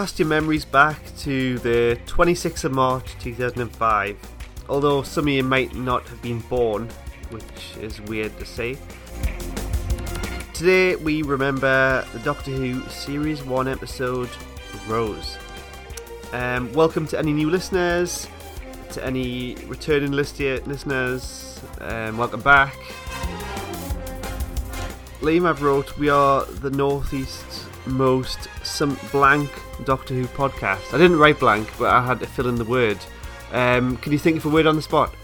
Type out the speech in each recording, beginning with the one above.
cast your memories back to the 26th of March 2005. Although some of you might not have been born, which is weird to say. Today we remember the Doctor Who Series 1 episode Rose. Um, welcome to any new listeners, to any returning listeners, um, welcome back. Liam I've wrote, we are the Northeast most some blank Doctor Who podcast. I didn't write blank, but I had to fill in the word. Um, can you think of a word on the spot?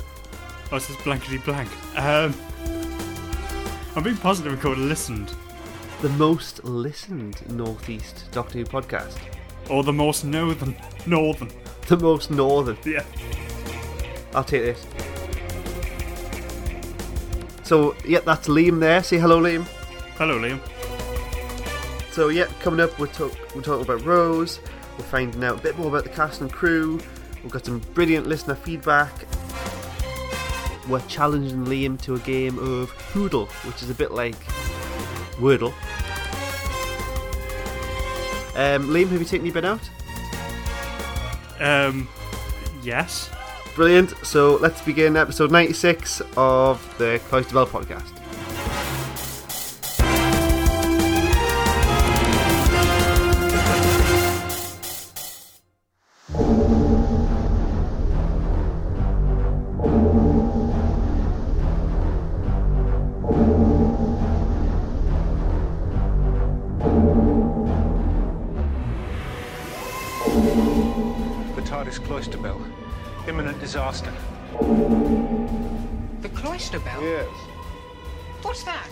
Oh, it says blankety blank. Um, I'm being positive and called listened. The most listened Northeast Doctor Who podcast. Or the most northern. Northern. The most northern. Yeah. I'll take this. So, yeah, that's Liam there. Say hello, Liam. Hello, Liam. So, yeah, coming up, we're, talk- we're talking about Rose. We're finding out a bit more about the cast and crew. We've got some brilliant listener feedback. We're challenging Liam to a game of Hoodle, which is a bit like Wordle. Um, Liam, have you taken your bin out? Um, yes. Brilliant. So let's begin episode 96 of the Cloister Bell podcast. Cloister Bell. Imminent disaster. The cloister bell? Yes. What's that?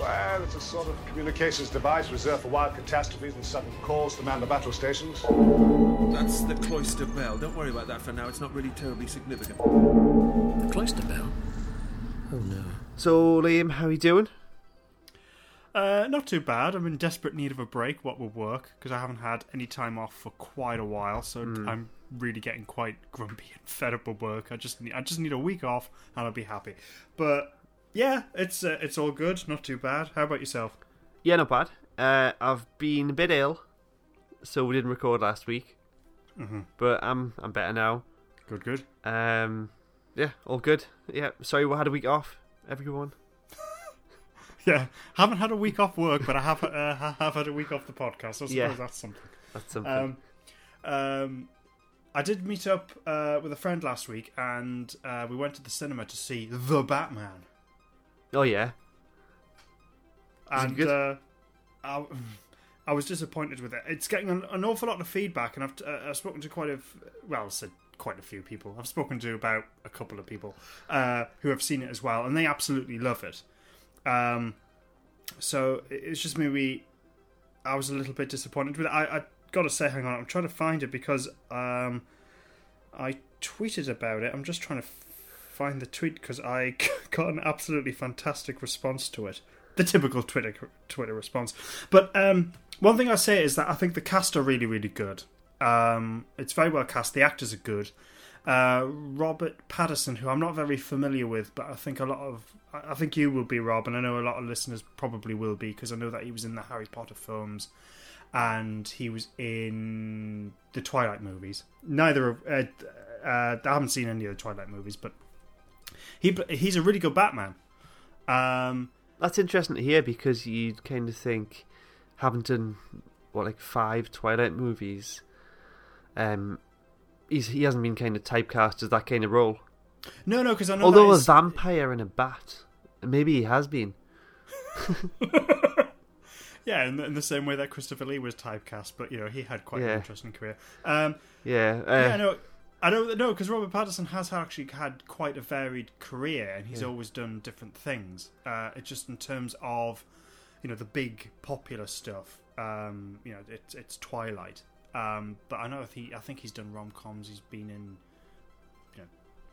Well, it's a sort of communications device reserved for wild catastrophes and sudden calls to man the battle stations. That's the cloister bell. Don't worry about that for now. It's not really terribly significant. The cloister bell? Oh no. So, Liam, how are you doing? Uh, not too bad. I'm in desperate need of a break. What will work? Because I haven't had any time off for quite a while, so I'm really getting quite grumpy and fed up with work. I just need, I just need a week off, and I'll be happy. But yeah, it's uh, it's all good. Not too bad. How about yourself? Yeah, not bad. Uh, I've been a bit ill, so we didn't record last week. Mhm. But I'm I'm better now. Good, good. Um, yeah, all good. Yeah, sorry we had a week off, everyone. Yeah, haven't had a week off work, but I have uh, have had a week off the podcast. I suppose Yeah. that's something. That's something. Um, um, I did meet up uh, with a friend last week, and uh, we went to the cinema to see The Batman. oh yeah, Is And uh, I, I was disappointed with it. It's getting an, an awful lot of feedback, and I've, uh, I've spoken to quite a f- well, I said quite a few people. I've spoken to about a couple of people uh, who have seen it as well, and they absolutely love it. Um, so it's just maybe I was a little bit disappointed with it. I, I got to say, hang on, I'm trying to find it because um, I tweeted about it. I'm just trying to find the tweet because I got an absolutely fantastic response to it. The typical Twitter Twitter response. But um, one thing I say is that I think the cast are really, really good. Um, it's very well cast. The actors are good. Uh, Robert Pattinson, who I'm not very familiar with, but I think a lot of I think you will be Rob, and I know a lot of listeners probably will be because I know that he was in the Harry Potter films and he was in the Twilight movies. Neither of uh, uh, I haven't seen any of the Twilight movies, but he he's a really good Batman. Um, that's interesting to hear because you'd kind of think, having done what like five Twilight movies, um, he's he hasn't been kind of typecast as that kind of role. no, no, because I know Although a vampire and a bat, maybe he has been. yeah, in the, in the same way that Christopher Lee was typecast, but you know he had quite Yeah. an interesting career. Um, Yeah, uh, yeah, no, I don't know because Robert Pattinson has actually had quite a varied career, and he's Yeah. always done different things. Uh, it's just in terms of you know the big popular stuff. Um, you know, it's it's Twilight. Um, but I know he, I think he's done rom coms. He's been in you know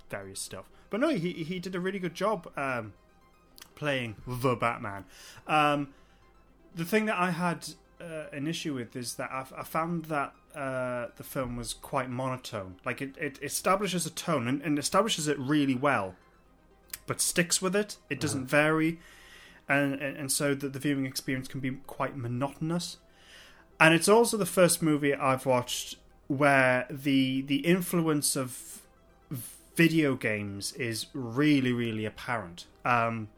various stuff. But no, he he did a really good job um, playing the Batman. Um, the thing that I had uh, an issue with is that I, I found that uh, the film was quite monotone. Like it, it establishes a tone and, and establishes it really well, but sticks with it. It doesn't vary, and, and and so that the viewing experience can be quite monotonous. and it's also the first movie I've watched where the the influence of video games is really really apparent. Um,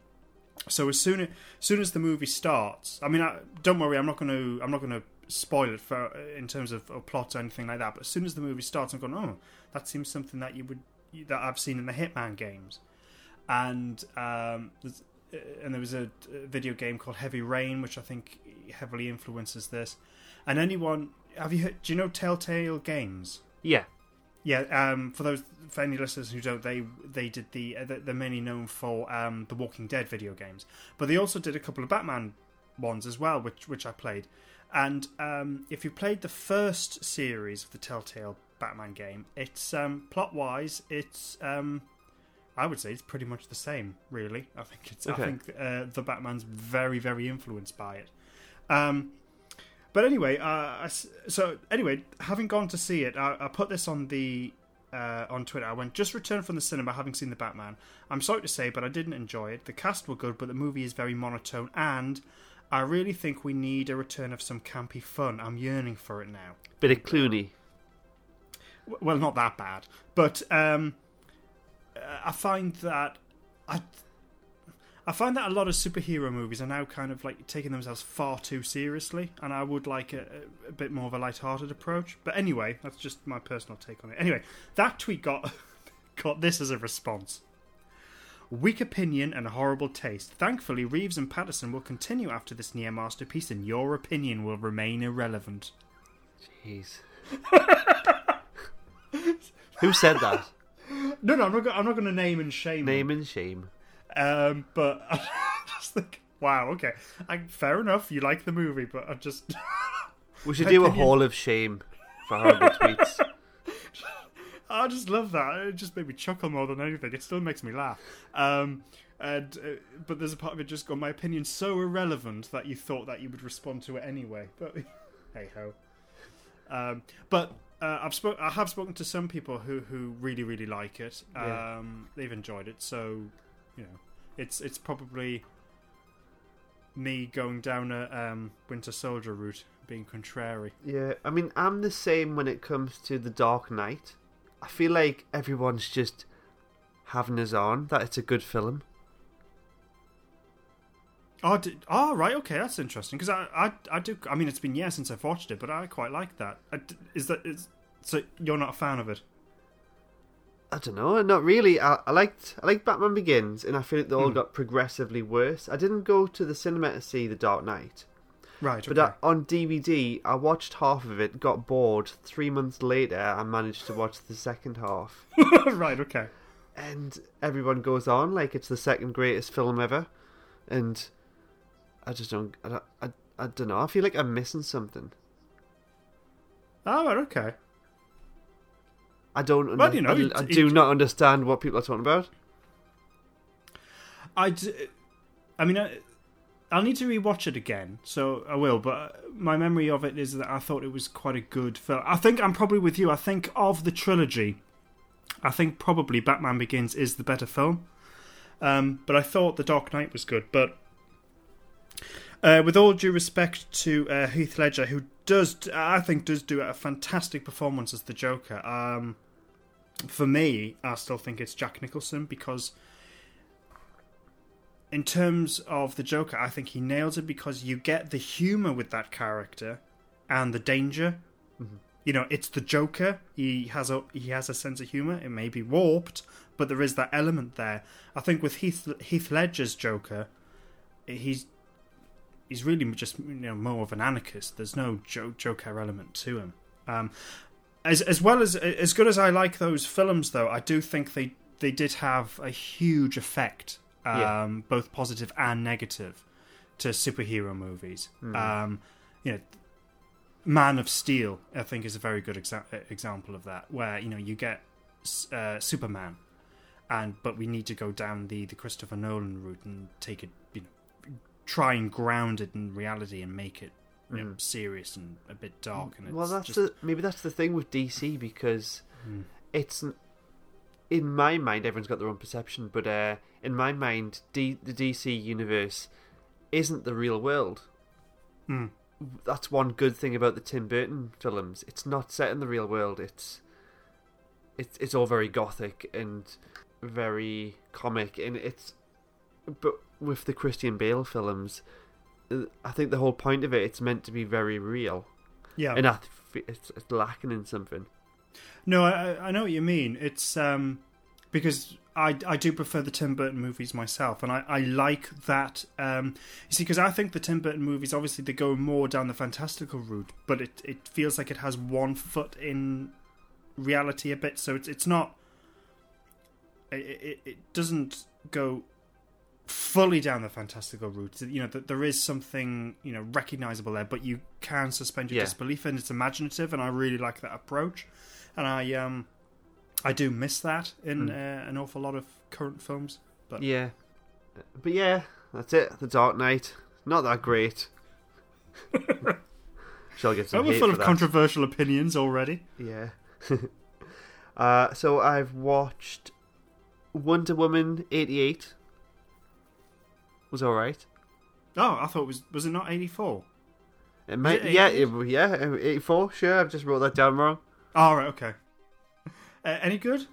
so as soon as, soon as the movie starts, I mean, I, don't worry, I'm not going to I'm not going to spoil it for in terms of, of plot or anything like that. But as soon as the movie starts, I'm going, oh, that seems something that you would that I've seen in the Hitman games, and um, uh, and there was a, a video game called Heavy Rain, which I think heavily influences this. And anyone, have you heard? Do you know Telltale Games? Yeah. Yeah, um, for those for any listeners who don't, they they did the uh, they're mainly known for um, the Walking Dead video games, but they also did a couple of Batman ones as well, which which I played. And um, if you played the first series of the Telltale Batman game, it's um, plot wise, it's um, I would say it's pretty much the same. Really, I think it's Okay. I think uh, the Batman's very very influenced by it. Um, but anyway, uh, I so anyway, having gone to see it, I, I put this on the uh, on Twitter. I went just returned from the cinema, having seen the Batman. I'm sorry to say, but I didn't enjoy it. The cast were good, but the movie is very monotone, and I really think we need a return of some campy fun. I'm yearning for it now. Bit of Clooney. Well, not that bad, but um, uh, I find that I. I find that a lot of superhero movies are now kind of like taking themselves far too seriously, and I would like a, a bit more of a light-hearted approach. But anyway, that's just my personal take on it. Anyway, that tweet got got this as a response. Weak opinion and horrible taste. Thankfully, Reeves and Pattinson will continue after this near masterpiece, and your opinion will remain irrelevant. Jeez. Who said that? No, no, I'm not. I'm not going to name and shame. Name and shame. Um, but I just think, wow, okay, I, fair enough. You like the movie, but I just, We should do a hall of shame for horrible tweets. I just love that. It just made me chuckle more than anything. It still makes me laugh. Um, and uh, but there's a part of it just gone. My opinion so irrelevant that you thought that you would respond to it anyway. But hey ho. Um, but uh, I've spoke. I have spoken to some people who who really really like it. Um, Yeah. They've enjoyed it. So you know, it's it's probably me going down a um, Winter Soldier route, being contrary. Yeah, I mean, I'm the same when it comes to The Dark Knight. I feel like everyone's just having us on that it's a good film. Oh, did, oh, right, okay, that's interesting because I, I, I do. I mean, it's been years since I've watched it, but I quite like that. I is that is so? You're not a fan of it? I don't know, not really. I, I liked I liked Batman Begins, and I feel like they all Hmm. got progressively worse. I didn't go to the cinema to see The Dark Knight, Right, but okay. uh, on DVD, I watched half of it, got bored. Three months later, I managed to watch the second half, right, okay. and everyone goes on like it's the second greatest film ever, and I just don't. I, I, I don't know. I feel like I'm missing something. Oh, okay. I don't. Well, under- you know, I, it- I it- do not understand what people are talking about. I, d- I mean, I, I'll need to rewatch it again, so I will. But my memory of it is that I thought it was quite a good film. I think I'm probably with you. I think of the trilogy, I think probably Batman Begins is the better film. Um, but I thought The Dark Knight was good. But uh, with all due respect to uh, Heath Ledger, who does, I think, does do a fantastic performance as the Joker. Um, for me, I still think it's Jack Nicholson because in terms of the Joker, I think he nails it because you get the humor with that character and the danger. You know, it's the Joker. He has a he has a sense of humor. It may be warped, but there is that element there. I think with Heath Heath Ledger's Joker, he's he's really just you know more of an anarchist. There's no jo- Joker element to him. Um, as as well as as good as I like those films, though, I do think they they did have a huge effect, um, Yeah. both positive and negative, to superhero movies. Um, you know, Man of Steel, I think, is a very good exa- example of that, where you know you get uh, Superman, and but we need to go down the the Christopher Nolan route and take it, try and ground it in reality and make it you know, serious and a bit dark. And it's Well, that's just, the, maybe that's the thing with DC because Hmm. it's in my mind everyone's got their own perception, but uh, in my mind, D, the DC universe isn't the real world. Hmm. that's one good thing about the Tim Burton films. It's not set in the real world. It's it's it's all very gothic and very comic, and it's but with the Christian Bale films, uh, I think the whole point of it it's meant to be very real, Yeah. and I th- it's, it's lacking in something. No, I, I know what you mean. It's um, because I, I do prefer the Tim Burton movies myself, and I, I like that. Um, you see, because I think the Tim Burton movies, obviously, they go more down the fantastical route, but it, it feels like it has one foot in reality a bit. So it's it's not. It, it, it doesn't go fully down the fantastical route. You know, that there is something you know recognizable there, but you can suspend your Yeah. disbelief, and it's imaginative, and I really like that approach. And I um, I do miss that in Hmm. uh, an awful lot of current films. But Yeah, but yeah, that's it. The Dark Knight, not that great. Shall get some we're full of that. controversial opinions already. Yeah. uh, so I've watched Wonder Woman eighty eight. Was all right. Oh, I thought it was was it not eighty four? It might, it yeah, it, yeah, eighty four. Sure, I've just wrote that down wrong. Oh, right, okay. Uh, any good?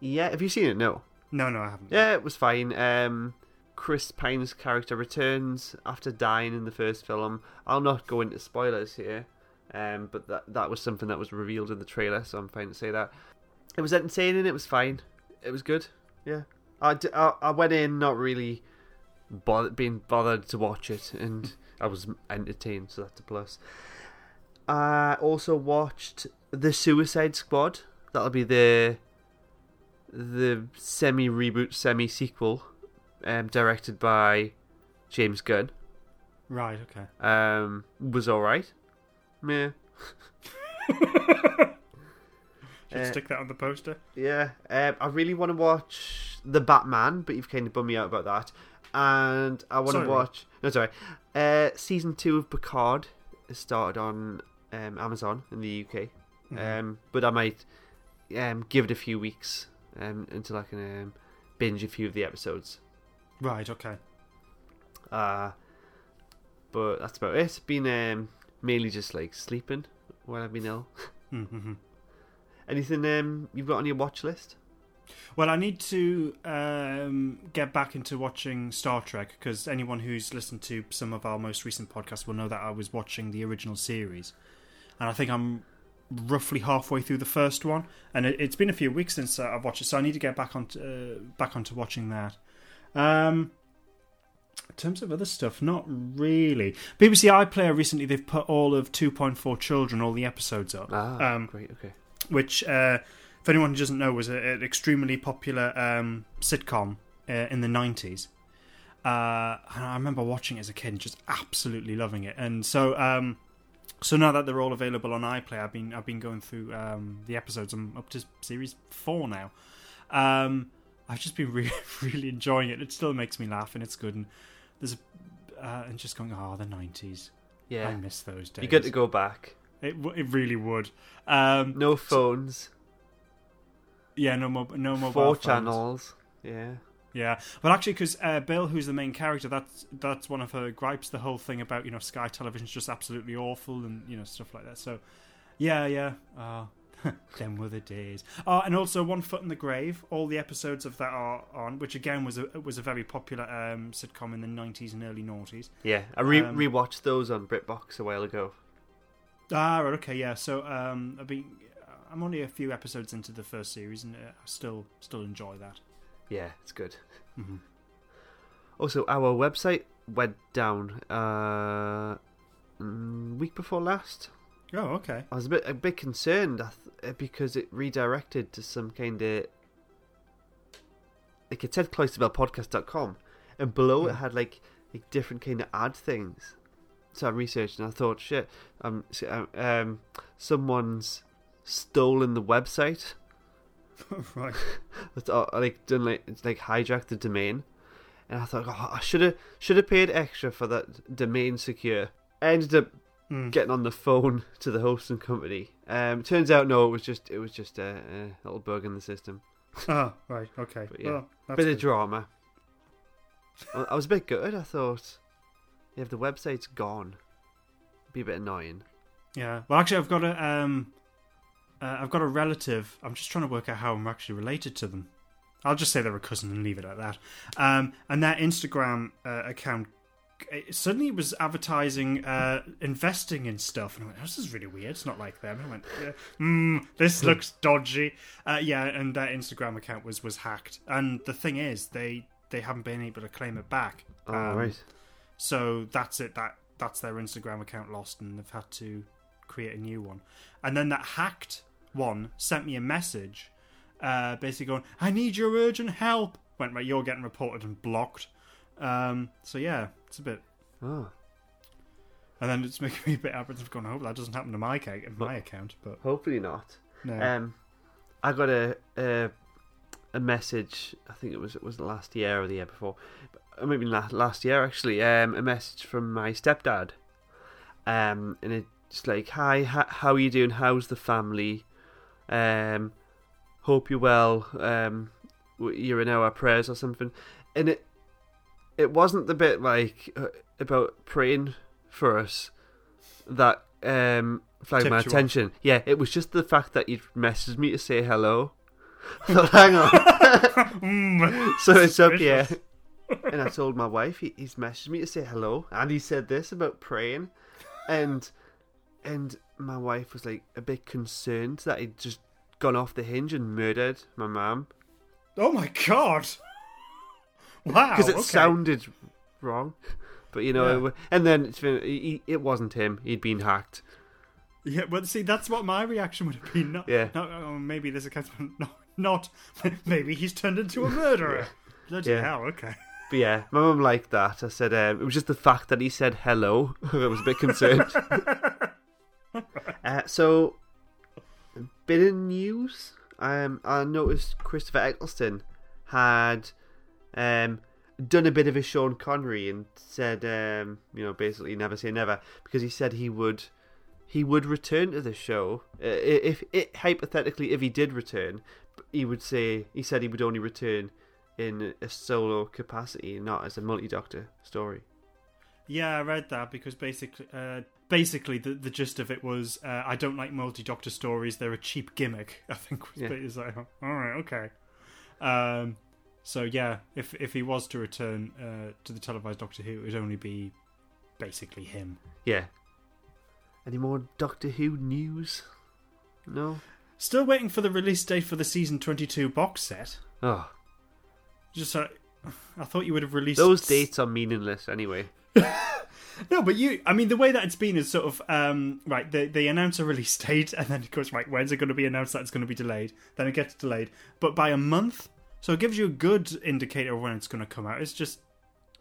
Yeah, have you seen it? No. No, no, I haven't. Yeah, it was fine. Um, Chris Pine's character returns after dying in the first film. I'll not go into spoilers here, um, but that that was something that was revealed in the trailer, so I'm fine to say that. It was entertaining. It was fine. It was good. Yeah, I, d- I, I went in not really bothered, being bothered to watch it, and I was entertained, so that's a plus. I also watched the Suicide Squad. That'll be the the semi reboot, semi sequel, um, directed by James Gunn. Right, okay. Um, was all right. Meh. Should Uh, stick that on the poster. Yeah, um, I really want to watch the Batman, but you've kind of bummed me out about that. And I want to watch. No, sorry. Uh, season two of Picard has started on um, Amazon in the UK, Mm-hmm. um, but I might um, give it a few weeks um, until I can um, binge a few of the episodes. Right, okay. Uh, but that's about it. Been um, mainly just like sleeping while I've been ill. Mm-hmm. Anything um, you've got on your watch list? Well, I need to um, get back into watching Star Trek because anyone who's listened to some of our most recent podcasts will know that I was watching the original series, and I think I'm roughly halfway through the first one, and it, it's been a few weeks since uh, I've watched it, so I need to get back on uh, back onto watching that. Um, in terms of other stuff, not really. BBC iPlayer recently they've put all of 2.4 Children, all the episodes up. Ah, Um, great. Okay. which, uh, if anyone who doesn't know, was a, an extremely popular um, sitcom uh, in the 90s. Uh, and I remember watching it as a kid and just absolutely loving it. And so, um, so now that they're all available on iPlayer, I've been I've been going through um, the episodes. I'm up to series four now. Um, I've just been really really enjoying it. It still makes me laugh and it's good. And there's a, uh, and just going, oh, the 90s. Yeah, I miss those days. You got to go back. It w- it really would. Um, No phones. Yeah, no mo- no mobile Four phones. channels. Yeah. Yeah, well, actually, because uh, Bill, who's the main character, that's that's one of her gripes. The whole thing about you know Sky Television's just absolutely awful and you know stuff like that. So, yeah, yeah. Uh, them were the days. Oh, and also One Foot in the Grave. All the episodes of that are on, which again was a was a very popular um, sitcom in the nineties and early noughties. Yeah. I re- Um, rewatched those on BritBox a while ago. Ah, right, okay, yeah. So um, I've been, I'm only a few episodes into the first series, and uh, I still still enjoy that. Yeah, it's good. Mhm. Also, our website went down uh, mm, week before last. Oh, okay. I was a bit a bit concerned because it redirected to some kind of like it said cloisterbellpodcast.com and below it Hmm. had like like different kind of ad things. So I researched and I thought, shit, um, uh, um, someone's stolen the website. right. Uh, like done like it's like hijacked the domain, and I thought, oh, I should have should have paid extra for that domain secure. I ended up Hmm. getting on the phone to the hosting company. Um, turns out no, it was just it was just a, a little bug in the system. Oh, right, okay. But yeah, Well, bit good. of drama. I was a bit good. I thought, yeah, the website's gone. be a bit annoying. Yeah. Well, actually, I've got a um, uh, I've got a relative. I'm just trying to work out how I'm actually related to them. I'll just say they're a cousin and leave it at that. Um, and their Instagram uh, account it suddenly was advertising uh, investing in stuff, and I went, "This is really weird. It's not like them." I went, yeah, mm, "This looks dodgy." Uh, yeah, and their Instagram account was was hacked. And the thing is, they they haven't been able to claim it back. Oh, Um, right. so that's it. That that's their Instagram account lost, and they've had to create a new one. And then that hacked one sent me a message, uh, basically going, "I need your urgent help." Went right, you're getting reported and blocked. Um, so yeah, it's a bit. Oh, And then it's making me a bit apprehensive. Going, I hope that doesn't happen to my ca- my account, but hopefully not. no. Um, I got a, a a message. I think it was it was last year or the year before, maybe last last year actually. Um, a message from my stepdad. Um, and it's like, "Hi, how are you doing? How's the family? Um, hope you're well. Um, you're in our prayers or something." And it it wasn't the bit like uh, about praying for us that um flagged my you off. attention. Yeah, it was just the fact that you'd messaged me to say hello. I thought, hang on. so it's up here. Suspicious. And I told my wife he, he's messaged me to say hello, and he said this about praying, and and my wife was like a bit concerned that he'd just gone off the hinge and murdered my mum Oh my god! Wow. because it okay. sounded wrong. But you know, Yeah. and then it's been, he, it wasn't him. He'd been hacked. Yeah, but see, that's what my reaction would have been. Not, Yeah. not oh, maybe this accounts for no, not. Maybe he's turned into a murderer. Bloody Yeah. hell! Okay. But yeah, my mum liked that. I said um, it was just the fact that he said hello. I was a bit concerned. uh, so, a bit of news. Um, I noticed Christopher Eccleston had um, done a bit of a Sean Connery and said, um, you know, basically never say never because he said he would he would return to the show uh, if it hypothetically if he did return he would say he said he would only return in a solo capacity not as a multi-doctor story Yeah, I read that because basically, uh, basically the the gist of it was uh, I don't like multi doctor stories. They're a cheap gimmick. I think was Yeah. it's like, all right, okay. Um, so yeah, if if he was to return uh, to the televised Doctor Who, it would only be basically him. yeah any more doctor who news no Still waiting for the release date for the season twenty two box set. oh Just uh, I thought you would have released those dates are meaningless anyway No, but you, I mean, the way that it's been is sort of, um, right, they, they announce a release date and then it goes, right, when's it going to be announced that it's going to be delayed? Then it gets delayed. But by a month, so it gives you a good indicator of when it's going to come out. It's just,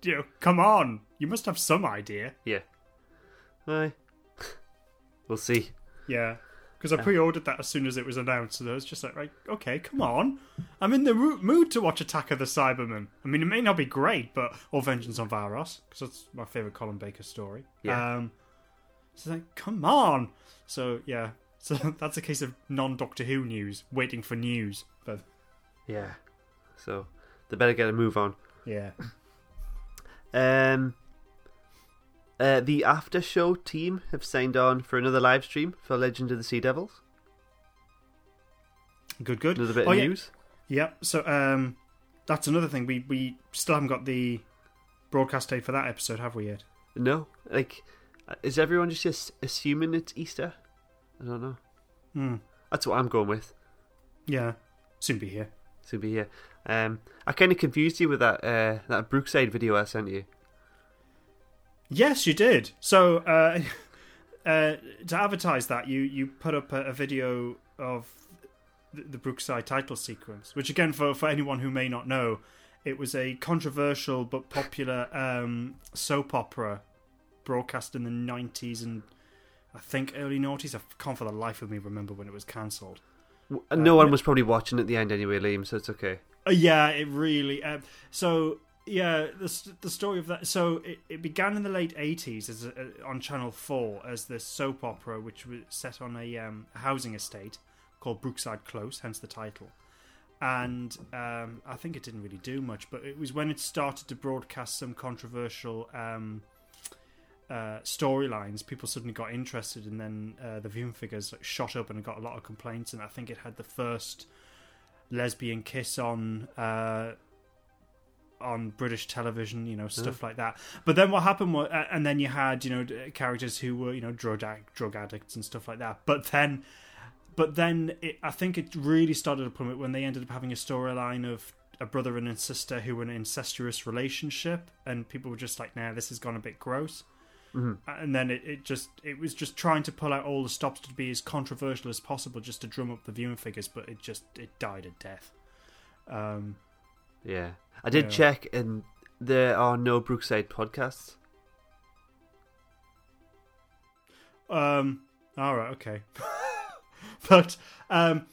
you know, come on. You must have some idea. yeah Aye. we'll see Yeah. Because I pre ordered that as soon as it was announced. So I was just like, right, okay, come on. I'm in the mood to watch Attack of the Cybermen. I mean, it may not be great, but, or Vengeance on Varos, because that's my favourite Colin Baker story. Yeah. Um, so like, come on. So, yeah. So that's a case of non Doctor Who news, waiting for news. But, yeah so they better get a move on yeah. Um, uh, the after show team have signed on for another live stream for Legend of the Sea Devils. Good, good. Another bit Oh, of yeah. news. Yep. So um, that's another thing. We we still haven't got the broadcast date for that episode, have we yet? No, like, is everyone just as- assuming it's Easter? I don't know. Hmm. That's what I'm going with. Yeah. Soon be here. Soon be here. Um, I kind of confused you with that uh, that Brookside video I sent you. Yes, you did. So uh, uh, to advertise that, you you put up a, a video of the, the Brookside title sequence, which again, for for anyone who may not know, it was a controversial but popular um, soap opera broadcast in the nineties and I think early noughties. I can't for the life of me remember when it was cancelled. No one was probably watching at the end anyway, Liam, so it's okay. Uh, yeah, it really. Uh, so yeah, the the story of that. So it, it began in the late eighties as a, uh, on Channel Four as this soap opera, which was set on a um, housing estate called Brookside Close, hence the title. And um, I think it didn't really do much, but it was when it started to broadcast some controversial um, uh, storylines, people suddenly got interested, and then uh, the viewing figures like, shot up and got a lot of complaints. And I think it had the first lesbian kiss on uh, on British television, you know, stuff like that. But then what happened was, and then you had you know characters who were you know drug ad- drug addicts and stuff like that. But then, but then it, I think it really started to plummet when they ended up having a storyline of a brother and a sister who were in an incestuous relationship, and people were just like, "Nah, this has gone a bit gross." And then it, it just it was just trying to pull out all the stops to be as controversial as possible, just to drum up the viewing figures. But it just it died a death. Um, Yeah, I did Yeah. check, and there are no Brookside podcasts. Um. All right. Okay. but um,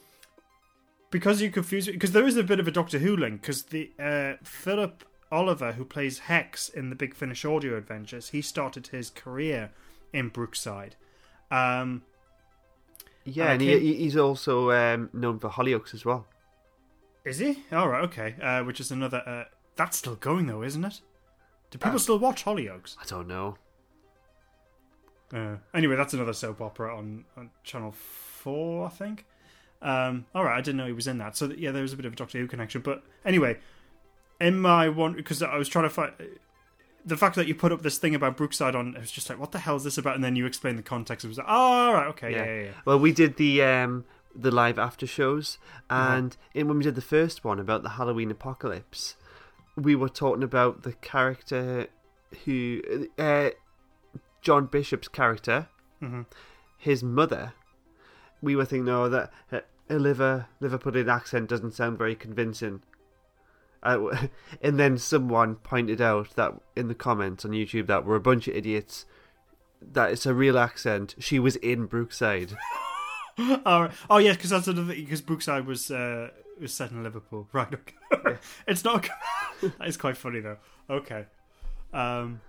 because you confuse because there is a bit of a Doctor Who link because the uh, Philip Olivier who plays Hex in the Big Finish audio adventures he started his career in Brookside. Um. Yeah, And and he- he's also um, known for Hollyoaks as well. Is he? All right. Okay. Uh, which is another. Uh, that's still going though, isn't it? Do people Uh, still watch Hollyoaks? I don't know. Uh, anyway, that's another soap opera on, on Channel Four, I think. Um, all right, I didn't know he was in that. So yeah, there was a bit of a Doctor Who connection. But anyway, in my one because I was trying to find the fact that you put up this thing about Brookside on, it was just like, what the hell is this about? And then you explained the context. It was like, oh, all right, okay, yeah, yeah, yeah. Well, we did the um, the live after shows, and in, when we did the first one about the Halloween apocalypse, we were talking about the character who uh, John Bishop's character, Mhm. his mother. We were thinking, no, that uh, a liver Liverpudlian accent doesn't sound very convincing. Uh, and then someone pointed out that in the comments on YouTube that we're a bunch of idiots. That it's a real accent. She was in Brookside. right. Oh yeah, because that's another thing. because Brookside was uh, was set in Liverpool, right? Okay. it's not. that is quite funny though. Okay. Um.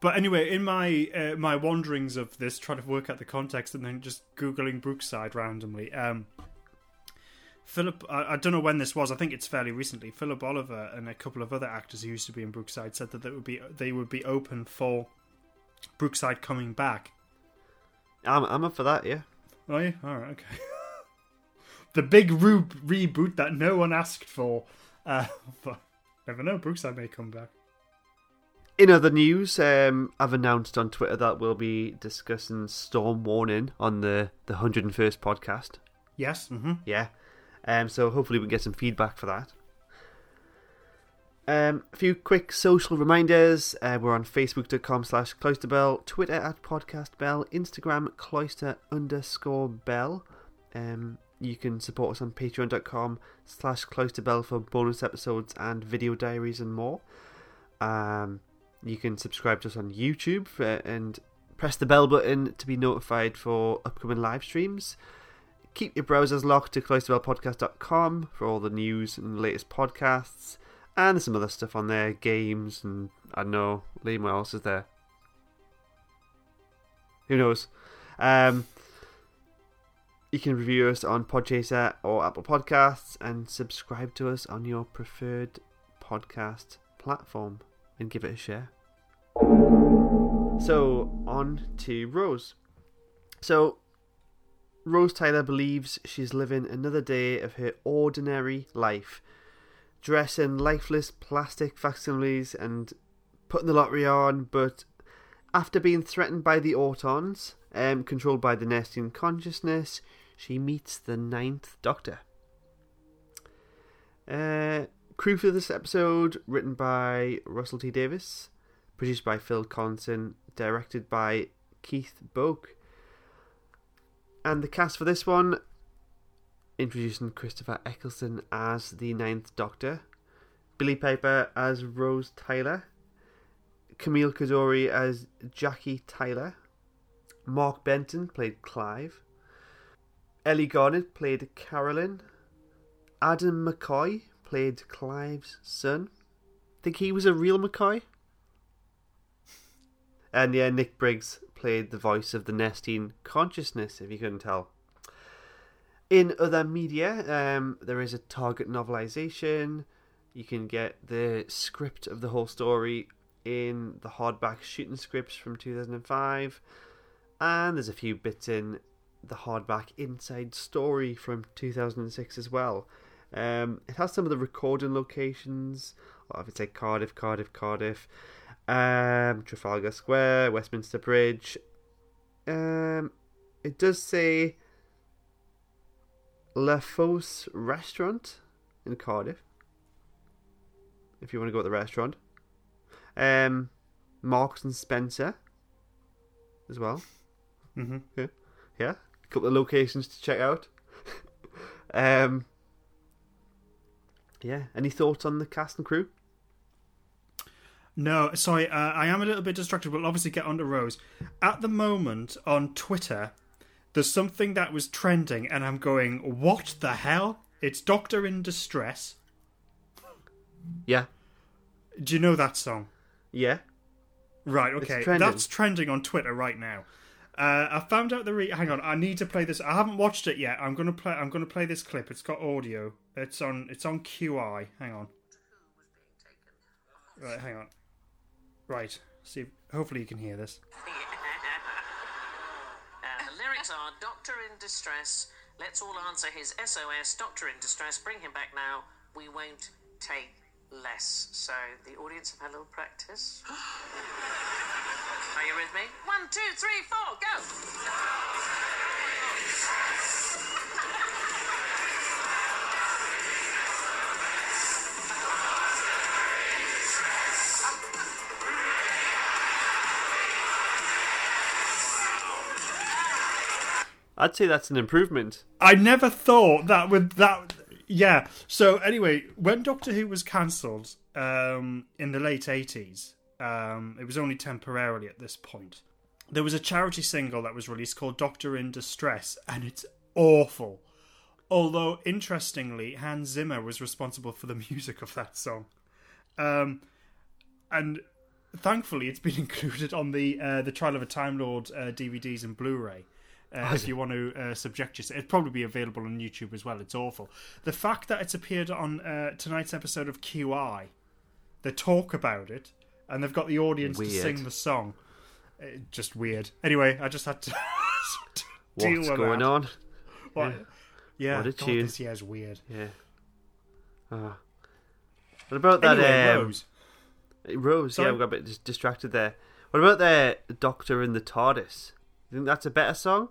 But anyway, in my uh, my wanderings of this, trying to work out the context and then just googling Brookside randomly, um, Philip, I, I don't know when this was. I think it's fairly recently. Philip Olivier and a couple of other actors who used to be in Brookside said that they would be they would be open for Brookside coming back. I'm I'm up for that. Yeah. Oh yeah, all right, okay. the big re- reboot that no one asked for, uh, but never know. Brookside may come back. In other news, um, I've announced on Twitter that we'll be discussing Storm Warning on the the hundred and first podcast. Yes. Mm-hmm. Yeah. Um, so hopefully we can get some feedback for that. Um, a few quick social reminders. Uh, we're on Facebook.com slash cloisterbell, Twitter at podcastbell, Instagram cloister underscore bell. Um, you can support us on patreon.com slash cloisterbell for bonus episodes and video diaries and more. Um, you can subscribe to us on YouTube for, and press the bell button to be notified for upcoming live streams. Keep your browsers locked to cloisterbellpodcast.com for all the news and latest podcasts. And some other stuff on there, games, and I don't know, Liam, what else is there? Who knows? Um, you can review us on Podchaser or Apple Podcasts and subscribe to us on your preferred podcast platform and give it a share. So, on to Rose. So, Rose Tyler believes she's living another day of her ordinary life, dressing lifeless plastic facsimiles and putting the lottery on, but after being threatened by the Autons, um, controlled by the Nestene consciousness, she meets the Ninth Doctor. Uh, crew for this episode written by Russell T Davies, produced by Phil Collinson, directed by Keith Boak. And the cast for this one introducing Christopher Eccleston as the Ninth Doctor, Billie Piper as Rose Tyler, Camille Coduri as Jackie Tyler, Mark Benton played Clive, Elli Garnett played Carolyn, Adam McCoy played Clive's son. Think he was a real McCoy? And yeah, Nick Briggs played the voice of the Nestene consciousness, if you couldn't tell. In other media, um, there is a Target novelization. You can get the script of the whole story in the hardback shooting scripts from 2005, and there's a few bits in the hardback inside story from 2006 as well. Um, it has some of the recording locations. Well, if it's like Cardiff, Cardiff, Cardiff, um, Trafalgar Square, Westminster Bridge. Um, it does say La Fosse Restaurant in Cardiff. If you want to go to the restaurant. Um, Marks and Spencer as well. Mm-hmm. Yeah, yeah. A couple of locations to check out. um, yeah. Any thoughts on the cast and crew? No, sorry, uh, I am a little bit distracted. We'll obviously get on to Rose. At the moment on Twitter, there's something that was trending, and I'm going, what the hell? It's Doctor in Distress. Yeah, Do you know that song? yeah. Right, okay. trending. That's trending on Twitter right now. Uh, I found out the re- hang on. I need to play this. I haven't watched it yet. I'm gonna play. I'm gonna play this clip. It's got audio. It's on. It's on QI. Hang on. Right, hang on. Right. See. Hopefully you can hear this. Are Doctor in distress. Let's all answer his SOS. Doctor in distress. Bring him back now. We won't take less. So the audience have had a little practice. Are you with me? One, two, three, four, go! I'd say that's an improvement. I never thought that would that. Yeah. So anyway, when Doctor Who was cancelled um, in the late eighties, um, it was only temporarily at this point. There was a charity single that was released called "Doctor in Distress," and it's awful. Although interestingly, Hans Zimmer was responsible for the music of that song, um, and thankfully, it's been included on the uh, the Trial of a Time Lord uh, DVDs and Blu-ray. Uh, if you want to uh, subject yourself, it'd probably be available on YouTube as well. It's awful. The fact that it's appeared on uh, tonight's episode of QI, they talk about it, and they've got the audience to sing the song. Uh, just weird. Anyway, I just had to, deal What's with going that. on? What? Yeah, What a God, tune. this year's weird. Yeah. Ah. What about that? Anyway, um, Rose. Rose, Sorry? yeah, we got a bit distracted there. What about the Doctor in the TARDIS? You think that's a better song?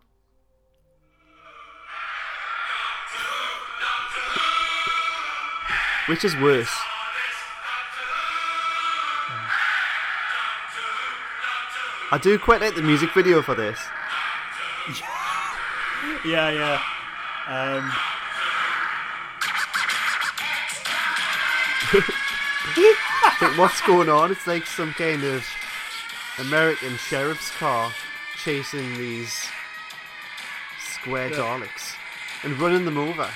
Which is worse? I do quite like the music video for this. Yeah, yeah. Um, But what's going on? It's like some kind of American sheriff's car chasing these square Yeah. Daleks and running them over.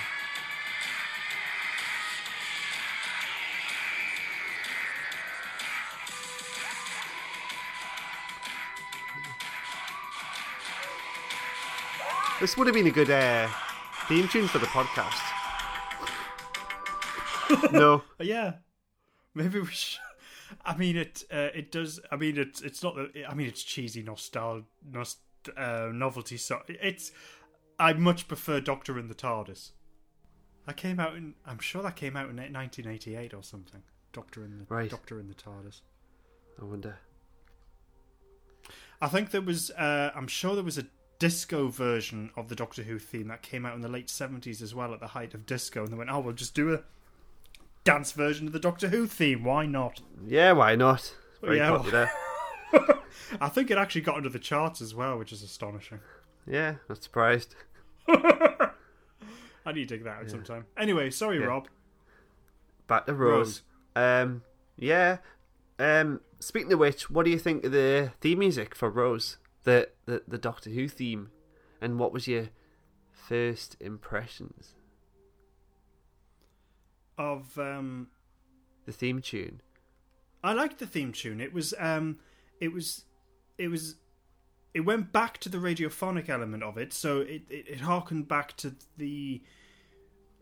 This would have been a good uh, theme tune for the podcast. no. yeah, maybe we should. I mean, it uh, it does. I mean, it's it's not. The, I mean, it's cheesy nostal nost, uh, novelty. So it's. I much prefer Doctor in the TARDIS. That came out in. I'm sure that came out in 1988 or something. Doctor in the Right. Doctor in the TARDIS. I wonder. I think there was. Uh, I'm sure there was a disco version of the Doctor Who theme that came out in the late 70s as well, at the height of disco, and they went, "Oh, we'll just do a dance version of the Doctor Who theme. Why not?" Yeah, why not? Very Yeah, well- I think it actually got into the charts as well, which is astonishing. Yeah, not surprised. I need to dig that out sometime. Anyway, sorry, Yeah. Rob. Back to Rose. Um, yeah. Um, speaking of which, what do you think of the theme music for Rose? The, the the Doctor Who theme, and what was your first impressions? Of um, The theme tune. I liked the theme tune. It was um, it was it was it went back to the radiophonic element of it, so it it, it harkened back to the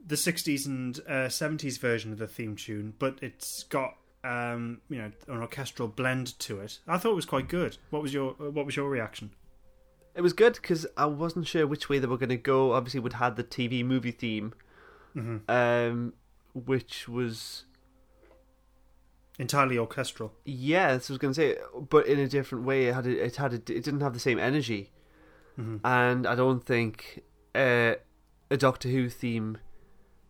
the 60s and uh, 70s version of the theme tune, but it's got um, you know, an orchestral blend to it. I thought it was quite good. What was your What was your reaction? It was good because I wasn't sure which way they were going to go. Obviously, we'd had the TV movie theme, Mhm. um, which was Entirely orchestral. yeah, I was going to say, but in a different way. It had a, it had a, it didn't have the same energy, Mhm. and I don't think uh, a Doctor Who theme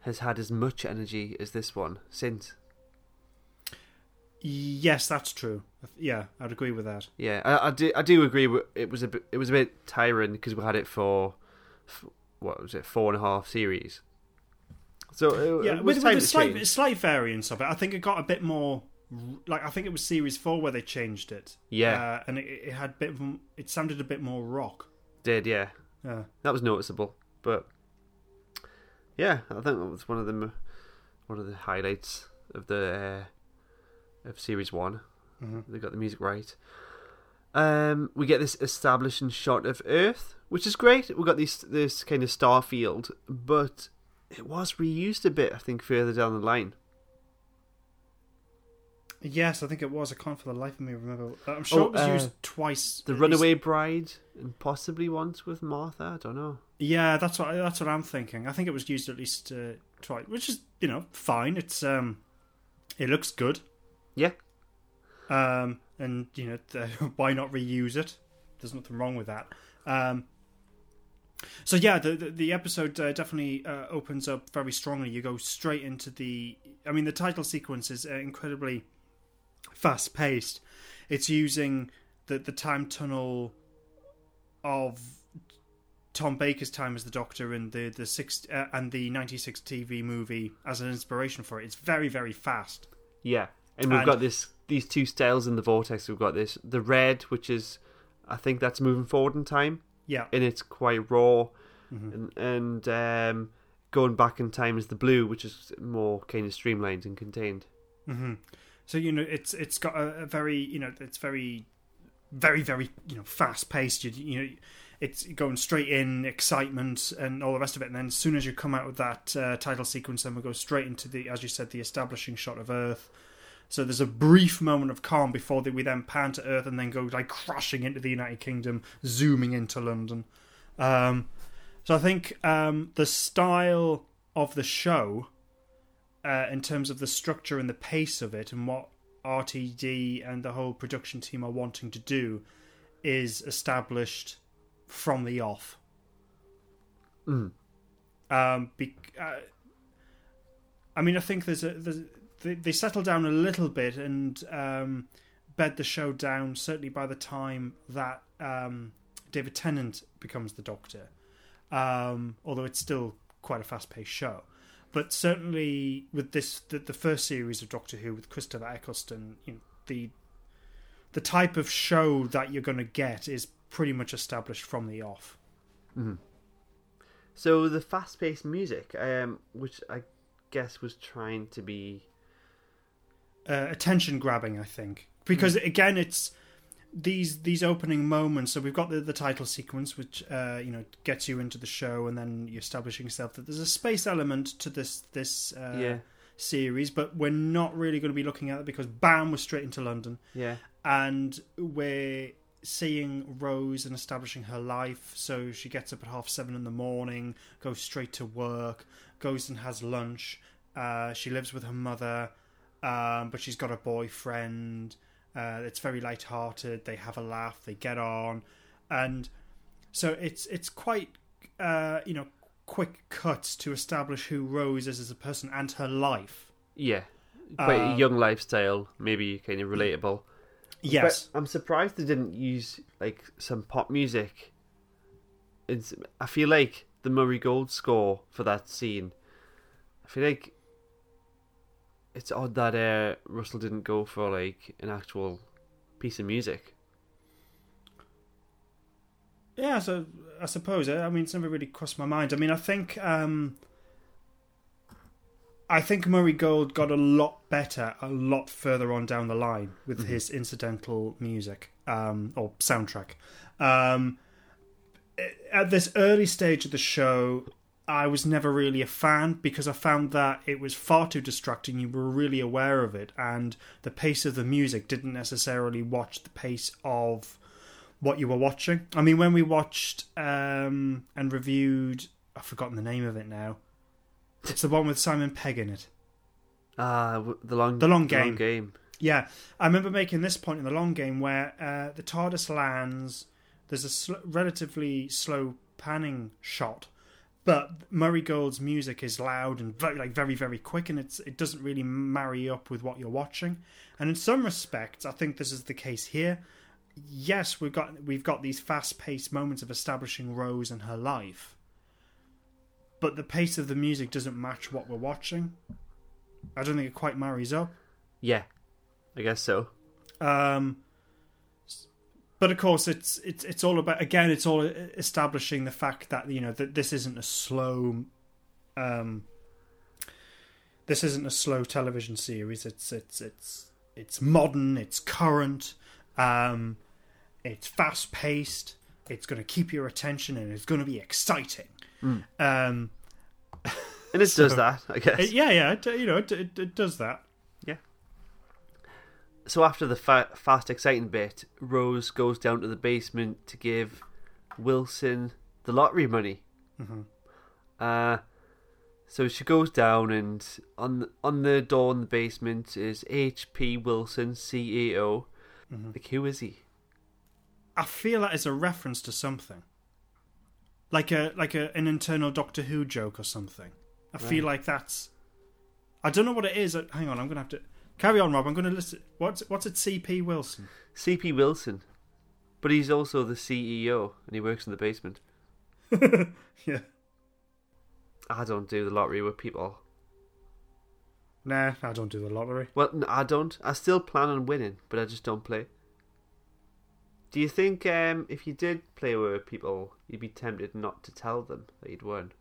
has had as much energy as this one since. Yes, that's true. Yeah, I'd agree with that. Yeah, I, I do. I do agree. with- It was a bit. It was a bit tiring because we had it for, f what was it, four and a half series. So it, yeah, it was with, with a slight, slight variance of it. I think it got a bit more. Like I think it was series four where they changed it. Yeah. uh, and it, it had a bit. Of, it sounded a bit more rock. Did yeah, Yeah. that was noticeable. But yeah, I think that was one of the one of the highlights of the uh, of series one. Mhm. They got the music right. Um, we get this establishing shot of Earth, which is great. We got this this kind of star field, but it was reused a bit. I think further down the line. Yes, I think it was. I can't for the life of me remember. I'm sure Oh, it was uh, used twice. The Runaway least. Bride and possibly once with Martha. I don't know. Yeah, that's what that's what I'm thinking. I think it was used at least uh, twice, which is you know fine. It's um, it looks good. Yeah. Um, and you know th- why not reuse it? There's nothing wrong with that. Um, so yeah, the the, the episode uh, definitely uh, opens up very strongly. You go straight into the. I mean, the title sequence is uh, incredibly fast paced. It's using the the time tunnel of Tom Baker's time as the Doctor and the the six uh, and the ninety six TV movie as an inspiration for it. It's very very fast. Yeah, and we've And- got this these two styles in the vortex. We've got this the red, which is I think that's moving forward in time. Yeah. and it's quite raw, Mhm. and, and um, going back in time is the blue, which is more kind of streamlined and contained. hmm So you know, it's it's got a, a very you know, it's very, very very you know, fast paced. You, you know, it's going straight in excitement and all the rest of it. And then as soon as you come out with that uh, title sequence, then we go straight into the, as you said, the establishing shot of Earth. So there's a brief moment of calm before we then pan to Earth and then go like crashing into the United Kingdom, zooming into London. Um, so I think um, the style of the show uh, in terms of the structure and the pace of it and what RTD and the whole production team are wanting to do is established from the off. Mm. Um, be, uh, I mean, I think there's a there's, they, they settle down a little bit and um, bed the show down. Certainly by the time that um, David Tennant becomes the Doctor, um, although it's still quite a fast-paced show. But certainly with this, the, the first series of Doctor Who with Christopher Eccleston, you know, the the type of show that you're going to get is pretty much established from the off. Mhm. So the fast-paced music, um, which I guess was trying to be uh, attention grabbing, I think, because again, it's these these opening moments. So we've got the, the title sequence, which uh, you know gets you into the show, and then you're establishing yourself that there's a space element to this this uh, Yeah. series, but we're not really going to be looking at it because bam, we're straight into London, yeah and we're seeing Rose and establishing her life. So she gets up at half seven in the morning, goes straight to work, goes and has lunch. Uh, she lives with her mother, um, but she's got a boyfriend. Uh, it's very light-hearted. They have a laugh. They get on, and so it's it's quite uh, you know quick cuts to establish who Rose is as a person and her life. yeah quite a Um, young lifestyle, maybe kind of relatable. Yes. But I'm surprised they didn't use like some pop music. It's, I feel like the Murray Gold score for that scene. I feel like it's odd that uh, Russell didn't go for like an actual piece of music. Yeah, so I suppose. eh, I mean, it's never really crossed my mind. I mean, I think um, I think Murray Gold got a lot better a lot further on down the line with his incidental music um, or soundtrack. Um, at this early stage of the show, I was never really a fan because I found that it was far too distracting. You were really aware of it, and the pace of the music didn't necessarily watch the pace of what you were watching. I mean, when we watched um, and reviewed, I've forgotten the name of it now. It's the one with Simon Pegg in it. Ah, w- the long The long game. game. Yeah, I remember making this point in the long game where uh, the TARDIS lands. There's a sl- relatively slow panning shot, but Murray Gold's music is loud and very, like very, very quick, and it's it doesn't really marry up with what you're watching. And in some respects, I think this is the case here. Yes, we've got we've got these fast-paced moments of establishing Rose and her life, but the pace of the music doesn't match what we're watching. I don't think it quite marries up. Yeah, I guess so. Um, but of course, it's it's it's all about again. It's all establishing the fact that you know that this isn't a slow, um, this isn't a slow television series. It's it's it's it's modern. It's current. Um, it's fast paced. It's going to keep your attention, and it's going to be exciting. Um, And it So- does that, I guess. it- yeah, yeah. It, you know, it, it, it does that. So after the fa- fast, exciting bit, Rose goes down to the basement to give Wilson the lottery money. Mhm. Uh, so she goes down, and on the, on the door in the basement is H.P. Wilson, CEO. Mhm. Like, who is he? I feel that is a reference to something, like a like a an internal Doctor Who joke or something. I feel like that's. I don't know what it is. Uh, Hang on, I'm gonna have to carry on, Rob. I'm gonna listen. What's what's it? C.P. Wilson. C.P. Wilson. But he's also the CEO, and he works in the basement. Yeah. I don't do the lottery with people. Nah, I don't do the lottery. Well, I don't. I still plan on winning, but I just don't play. Do you think um, if you did play with people, you'd be tempted not to tell them that you'd won?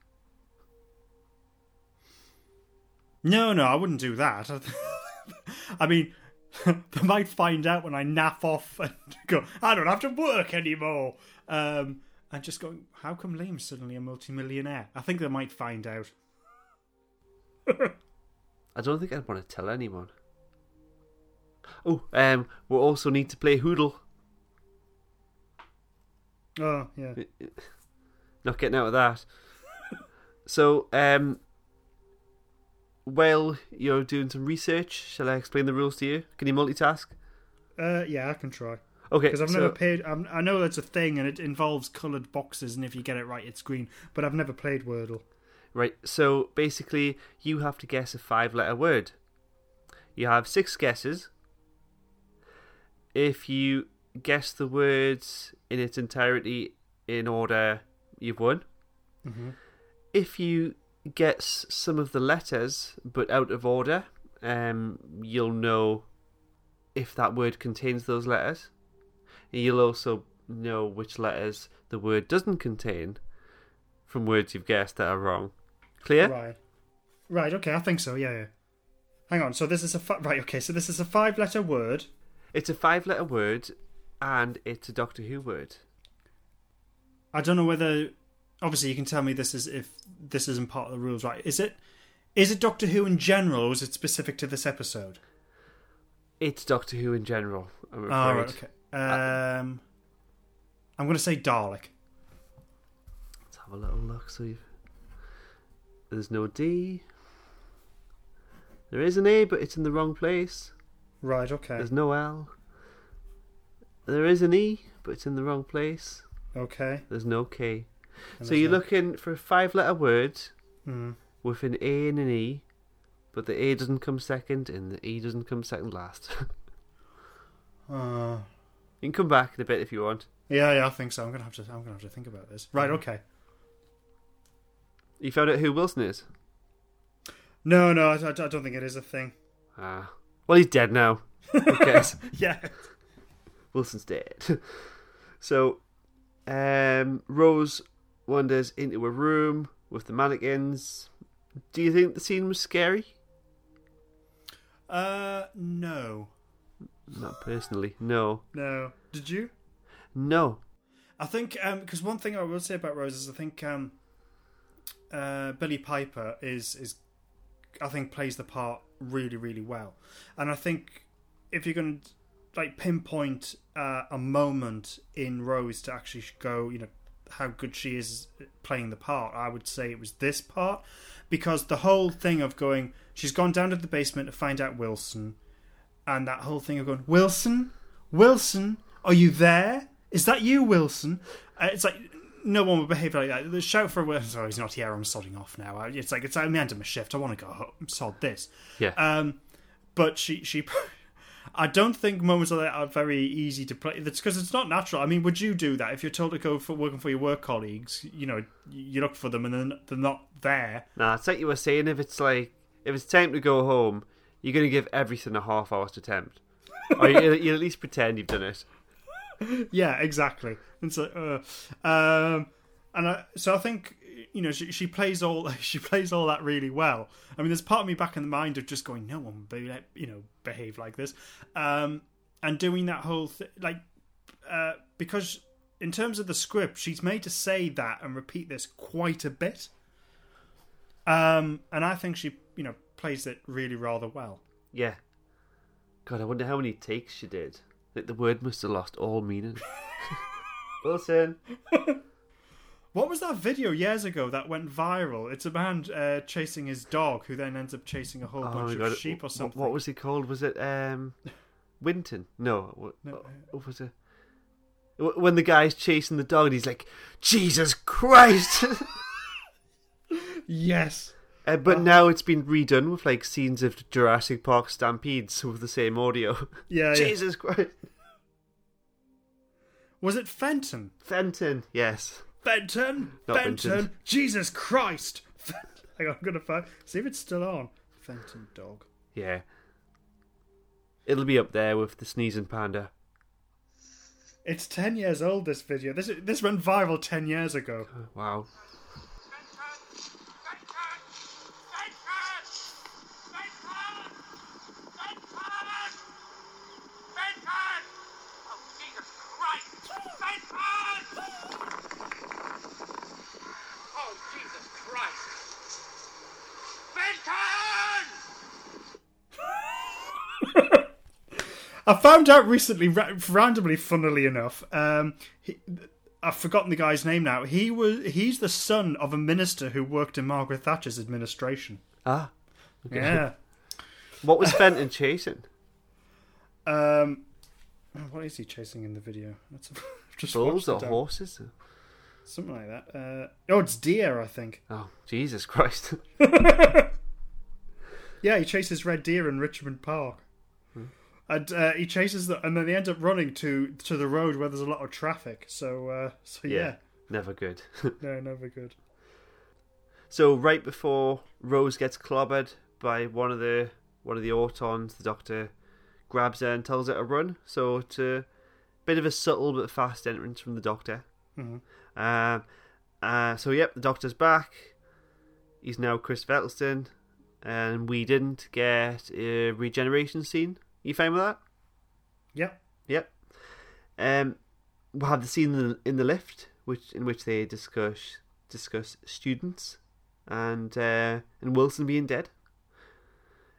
No, no, I wouldn't do that. I mean, they might find out when I nap off and go, I don't have to work anymore. Um, and just going, how come Liam's suddenly a multimillionaire? I think they might find out. I don't think I'd want to tell anyone. Oh, um, we also need to play Wordle. Oh, yeah. Not getting out of that. so, um, while you're doing some research, shall I explain the rules to you? Can you multitask? Uh, yeah, I can try. Okay, Because I've so- never played. I'm, I know that's a thing, and it involves coloured boxes, and if you get it right, it's green. But I've never played Wordle. Right, so basically, you have to guess a five letter word. You have six guesses. If you guess the words in its entirety in order, you've won. Mhm. If you guess some of the letters but out of order, um, you'll know if that word contains those letters. You'll also know which letters the word doesn't contain from words you've guessed that are wrong. Clear? Right. Right. Okay. I think so. Yeah. Yeah. Hang on. So this is a fi- right. Okay. So this is a five-letter word. It's a five letter word and it's a Doctor Who word. I don't know whether. Obviously, you can tell me this is if this isn't part of the rules, right? Is it? Is it Doctor Who in general, or is it specific to this episode? It's Doctor Who in general, I'm afraid. Oh, right, okay. Um, I'm going to say Dalek. Let's have a little look. So you've... there's no D. There is an A, but it's in the wrong place. Right. Okay. There's no L. There is an E, but it's in the wrong place. Okay. There's no K. So you're no- looking for a five letter word Hmm. with an A and an E, but the A doesn't come second and the E doesn't come second last. Uh, you can come back in a bit if you want. yeah. Yeah. I think so. I'm gonna have to. I'm gonna have to think about this. Right. Okay. You found out who Wilson is? No. No. I, I don't think it is a thing. Ah. Well, he's dead now. Cares? Yeah. Wilson's dead. so, um, Rose wanders into a room with the mannequins. Do you think the scene was scary? Uh. No. Not personally. No. No. Did you? No. I think because one thing I will say about Rose is I think um, uh, Billie Piper is is I think plays the part really really well, and I think if you're going to like pinpoint uh, a moment in Rose to actually go, you know, how good she is playing the part, I would say it was this part because the whole thing of going, she's gone down to the basement to find out Wilson, and that whole thing of going, Wilson, Wilson, are you there? Is that you, Wilson? Uh, it's like no one would behave like that. The shout for Wilson. Oh, he's not here. I'm sodding off now. It's like it's I'm the end of my shift. I want to go home. Sod this. Yeah. Um, but she she. I don't think moments like that are very easy to play. That's because it's not natural. I mean, would you do that if you're told to go for working for your work colleagues? You know, you look for them and then they're not there. Nah, it's like you were saying. If it's like if it's time to go home, you're gonna give everything a half-hour attempt, or you, you at least pretend you've done it. yeah, exactly. And so, uh, um, and I, so I think you know she, she plays all she plays all that really well. I mean, there's part of me back in the mind of just going, no one be, you know behave like this, um, and doing that whole thing like uh, because in terms of the script, she's made to say that and repeat this quite a bit. Um, and I think she you know plays it really rather well. Yeah. God, I wonder how many takes she did. Like the word must have lost all meaning. Wilson. What was that video years ago that went viral? It's a man uh, chasing his dog who then ends up chasing a whole Oh bunch of sheep or something. What was he called? Was it um, Winton? No. What, No. what was it? When the guy's chasing the dog, and he's like, "Jesus Christ!" Yes. uh, but now it's been redone with like scenes of Jurassic Park stampedes with the same audio. Yeah, yeah. Jesus Christ! Was it Fenton? Fenton, yes. Fenton? Not Fenton? Fenton. Jesus Christ! Hang on, I'm gonna find. See if it's still on. Fenton dog. Yeah. It'll be up there with the sneezing panda. It's ten years old. This video. This this went viral ten years ago. Wow. Oh, Jesus Christ! Benton! I found out recently, ra- randomly, funnily enough. Um, he, I've forgotten the guy's name now. He was he's the son of a minister who worked in Margaret Thatcher's administration. Ah. Yeah. What was Fenton chasing? Um, what is he chasing in the video? That's just Bulls or down. horses? Something like that. Uh, oh, it's deer, I think. Oh, Jesus Christ. Yeah, he chases red deer in Richmond Park. And uh, he chases them, and then they end up running to to the road where there's a lot of traffic. So, uh, so yeah, Never good. no, never good. so right before Rose gets clobbered by one of the one of the autons, the doctor grabs her and tells her to run. So it's a bit of a subtle but fast entrance from the doctor. Mhm. Um, uh, so yep, the doctor's back. He's now Chris Vettelstein, and we didn't get a regeneration scene. You fine with that? Yep. Yep. Um, we'll have the scene in the, in the lift, which in which they discuss discuss students and uh, and Wilson being dead.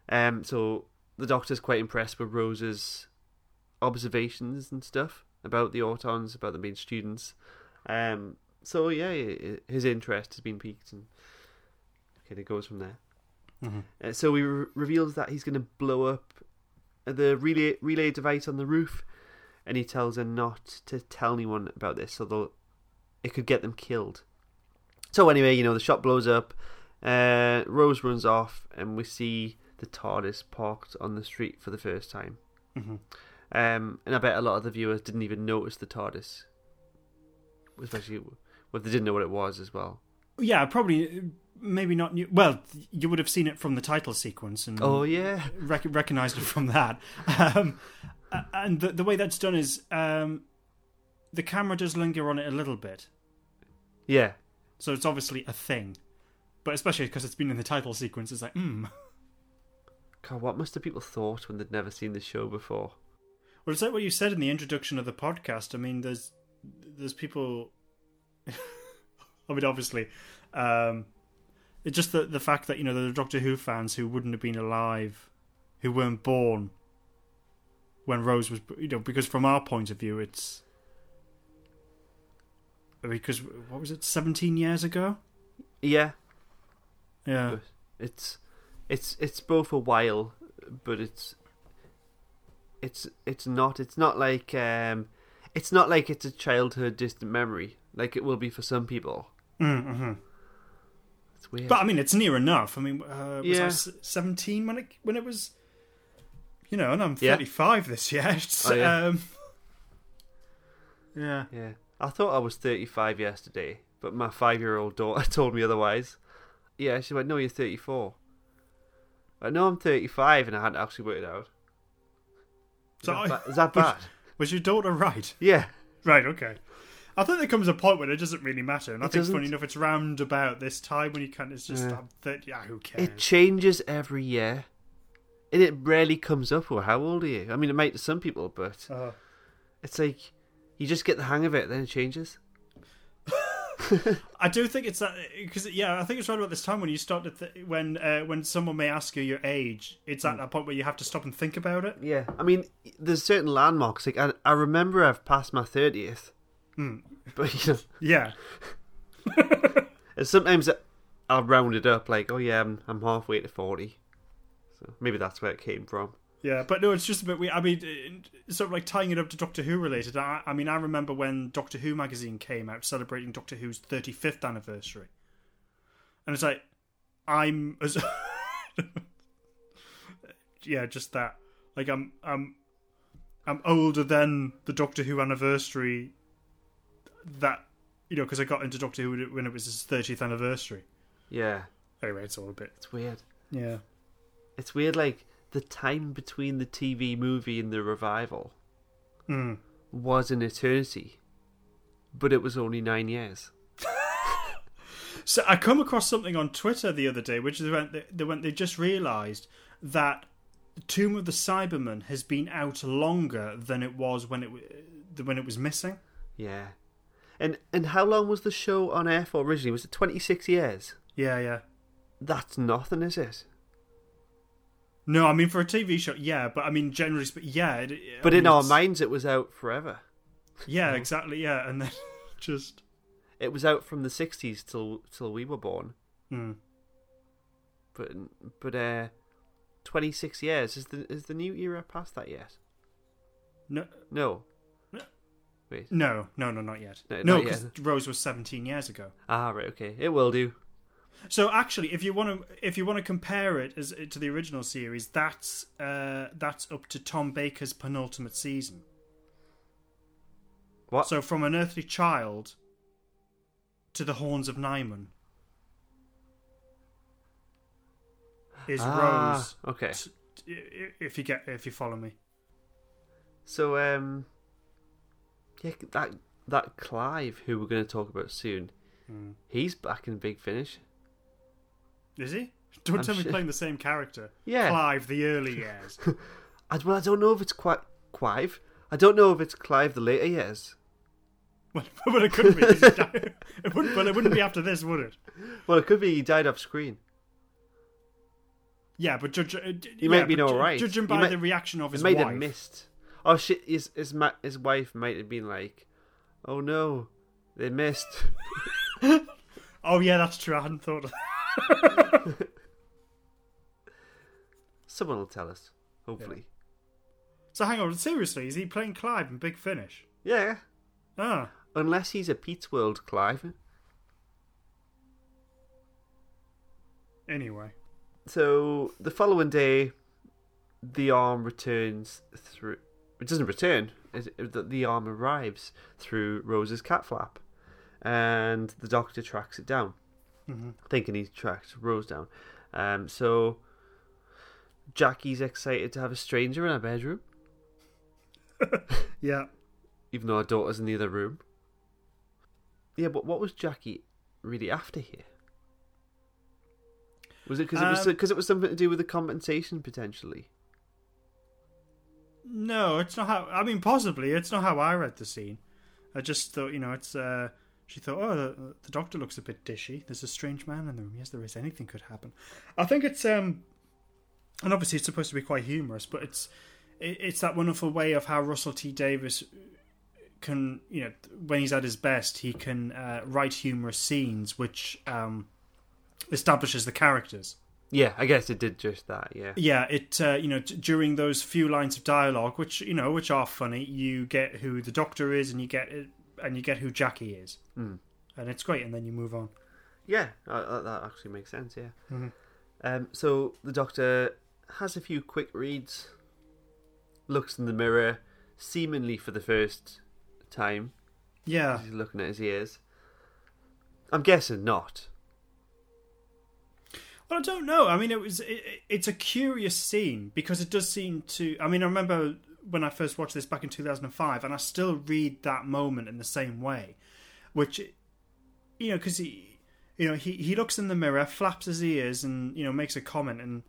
Um, so the doctor's quite impressed with Rose's observations and stuff about the Autons, about them being students. Um, so yeah, his interest has been piqued, and okay, it goes from there. Uh, so he re- reveals that he's going to blow up the relay relay device on the roof, and he tells her not to tell anyone about this, so they'll it could get them killed. So anyway, you know the shop blows up. Uh, Rose runs off, and we see the TARDIS parked on the street for the first time. Mhm. Um, and I bet a lot of the viewers didn't even notice the TARDIS, especially if they didn't know what it was as well. Yeah, probably, maybe not. New- well, you would have seen it from the title sequence and Oh yeah, rec- recognized it from that. Um, and the, the way that's done is um, the camera does linger on it a little bit, yeah. so it's obviously a thing. But especially because it's been in the title sequence, it's like, hmm. God, what must the people thought when they'd never seen the show before? Well, it's like what you said in the introduction of the podcast. I mean, there's there's people. I mean, obviously, um, It's just the the fact that you know there are Doctor Who fans who wouldn't have been alive, who weren't born when Rose was, you know, because from our point of view, it's because what was it, seventeen years ago? Yeah, Yeah, it's it's it's both a while, but it's it's it's not it's not like um it's not like it's a childhood distant memory like it will be for some people. mm-hmm. It's weird. but I mean, it's near enough. I mean, uh, was I Yeah. s- seventeen when it when it was? You know, and I'm Yeah. 35 this year. It's, Oh, yeah. um, yeah. yeah, I thought I was thirty five yesterday, but my five year old daughter told me otherwise. Yeah, she went, "No, you're 34." I know I'm 35, and I hadn't actually worked it out. Is, So that, I- ba- is that bad? Was your daughter right? yeah, Right, okay. I think there comes a point when it doesn't really matter, and I It think funny enough, it's round about this time when you of it's just Yeah. I'm thirty. Yeah, who cares? It changes every year. And it rarely comes up, well, how old are you? I mean, it might to some people, but Uh, it's like you just get the hang of it, then it changes. I do think it's that because yeah, I think it's right about this time when you start to th- when uh, when someone may ask you your age. It's at that point where you have to stop and think about it. Yeah. I mean, there's certain landmarks. Like, I, I remember I've passed my 30th. But, you know, Yeah, and sometimes I'll round it up, like, oh, yeah, I'm, I'm halfway to 40. So maybe that's where it came from. yeah, but no, it's just a bit. We, I mean, uh, sort of like tying it up to Doctor Who related. I, I mean, I remember when Doctor Who magazine came out celebrating Doctor Who's thirty fifth anniversary, and it's like I'm as yeah, just that. Like I'm I'm I'm older than the Doctor Who anniversary. That you know, because I got into Doctor Who when it was his thirtieth anniversary. Yeah. Anyway, it's all a bit It's weird. yeah. It's weird, like, the time between the TV movie and the revival Mm. was an eternity. But it was only nine years. So I come across something on Twitter the other day, which is when they, they went they just realised that the Tomb of the Cybermen has been out longer than it was when it when it was missing. Yeah. And and how long was the show on air for originally? Was it 26 years? Yeah, yeah. That's nothing, is it? No, I mean for a TV show, yeah, but I mean generally, spe- yeah. It, I But mean, in our it's- minds, it was out forever. yeah, exactly, yeah, and then just It was out from the 60s till till we were born. hmm. But but uh, 26 years is the is the new era past that yet? No. No. Wait. no, no, no, not yet. No, No, because. Rose was seventeen years ago. Ah, right. Okay. It will do. So actually, if you want to, if you want to compare it as to the original series, that's uh, that's up to Tom Baker's penultimate season. What? So from an earthly child to the horns of Nimon is ah, Rose. Okay. t- If you get, if you follow me, So um, yeah, that that Clive who we're going to talk about soon, Hmm. he's back in Big Finish. is he? Don't I'm tell me sure- playing the same character. Yeah. Clive, the early years. I, well, I don't know if it's quite Clive. I don't know if it's Clive the later years. well, but it couldn't be. It wouldn't, but it wouldn't be after this, would it? Well, it could be he died off screen. Yeah, but judge, uh, d- He yeah, might be all right. Judging by might- the reaction of He his might wife, have missed. Oh shit! His his ma- his wife might have been like, "Oh no, they missed." Oh yeah, that's true. I hadn't thought of that. Someone will tell us. Hopefully. So hang on, seriously, is he playing Clive in Big Finish? Yeah. Ah, Unless he's a Pete's World Clive. anyway. So the following day, the arm returns through. It doesn't return. It, the, arm arrives through Rose's cat flap, and the doctor tracks it down, thinking he's tracked Rose down. Um, so Jackie's excited to have a stranger in her bedroom, Yeah. even though her daughter's in the other room. Yeah, but what was Jackie really after here? Was it because it was Um, because it was something to do with the compensation potentially? No, it's not how. I mean, possibly it's not how I read the scene. I just thought, you know, it's uh, She thought, oh, the, the doctor looks a bit dishy. There's a strange man in the room. Yes, there is. Anything could happen. I think it's um, and obviously it's supposed to be quite humorous, but it's it, it's that wonderful way of how Russell T Davies can, you know, when he's at his best, he can uh, write humorous scenes, which um, establishes the characters. Yeah, I guess it did just that. Yeah. Yeah, it uh, you know d- during those few lines of dialogue, which you know which are funny, you get who the doctor is, and you get it, and you get who Jackie is, Mm. and it's great. And then you move on. Yeah, uh, uh, that actually makes sense. Yeah. Mhm. Um, so the doctor has a few quick reads, looks in the mirror, seemingly for the first time. Yeah, He's looking at his ears. I'm guessing not. Well, I don't know. I mean, it was it, it's a curious scene because it does seem to. I mean, I remember when I first watched this back in two thousand and five, and I still read that moment in the same way, which you know, because he, you know, he he looks in the mirror, flaps his ears, and you know, makes a comment, and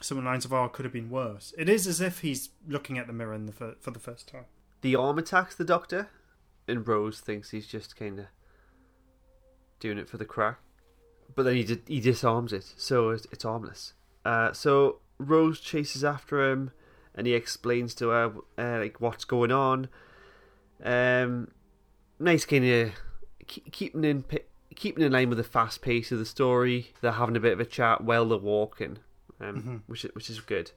some lines of, "Oh, could have been worse." It is as if he's looking at the mirror the fir- for the first time. The arm attacks the doctor, and Rose thinks he's just kind of doing it for the crack. But then he he disarms it, so it's, it's harmless. Uh, so Rose chases after him, and he explains to her uh, like what's going on. Um, nice kind of keeping in keeping in line with the fast pace of the story. They're having a bit of a chat while they're walking, um, Mhm. which is, which is good.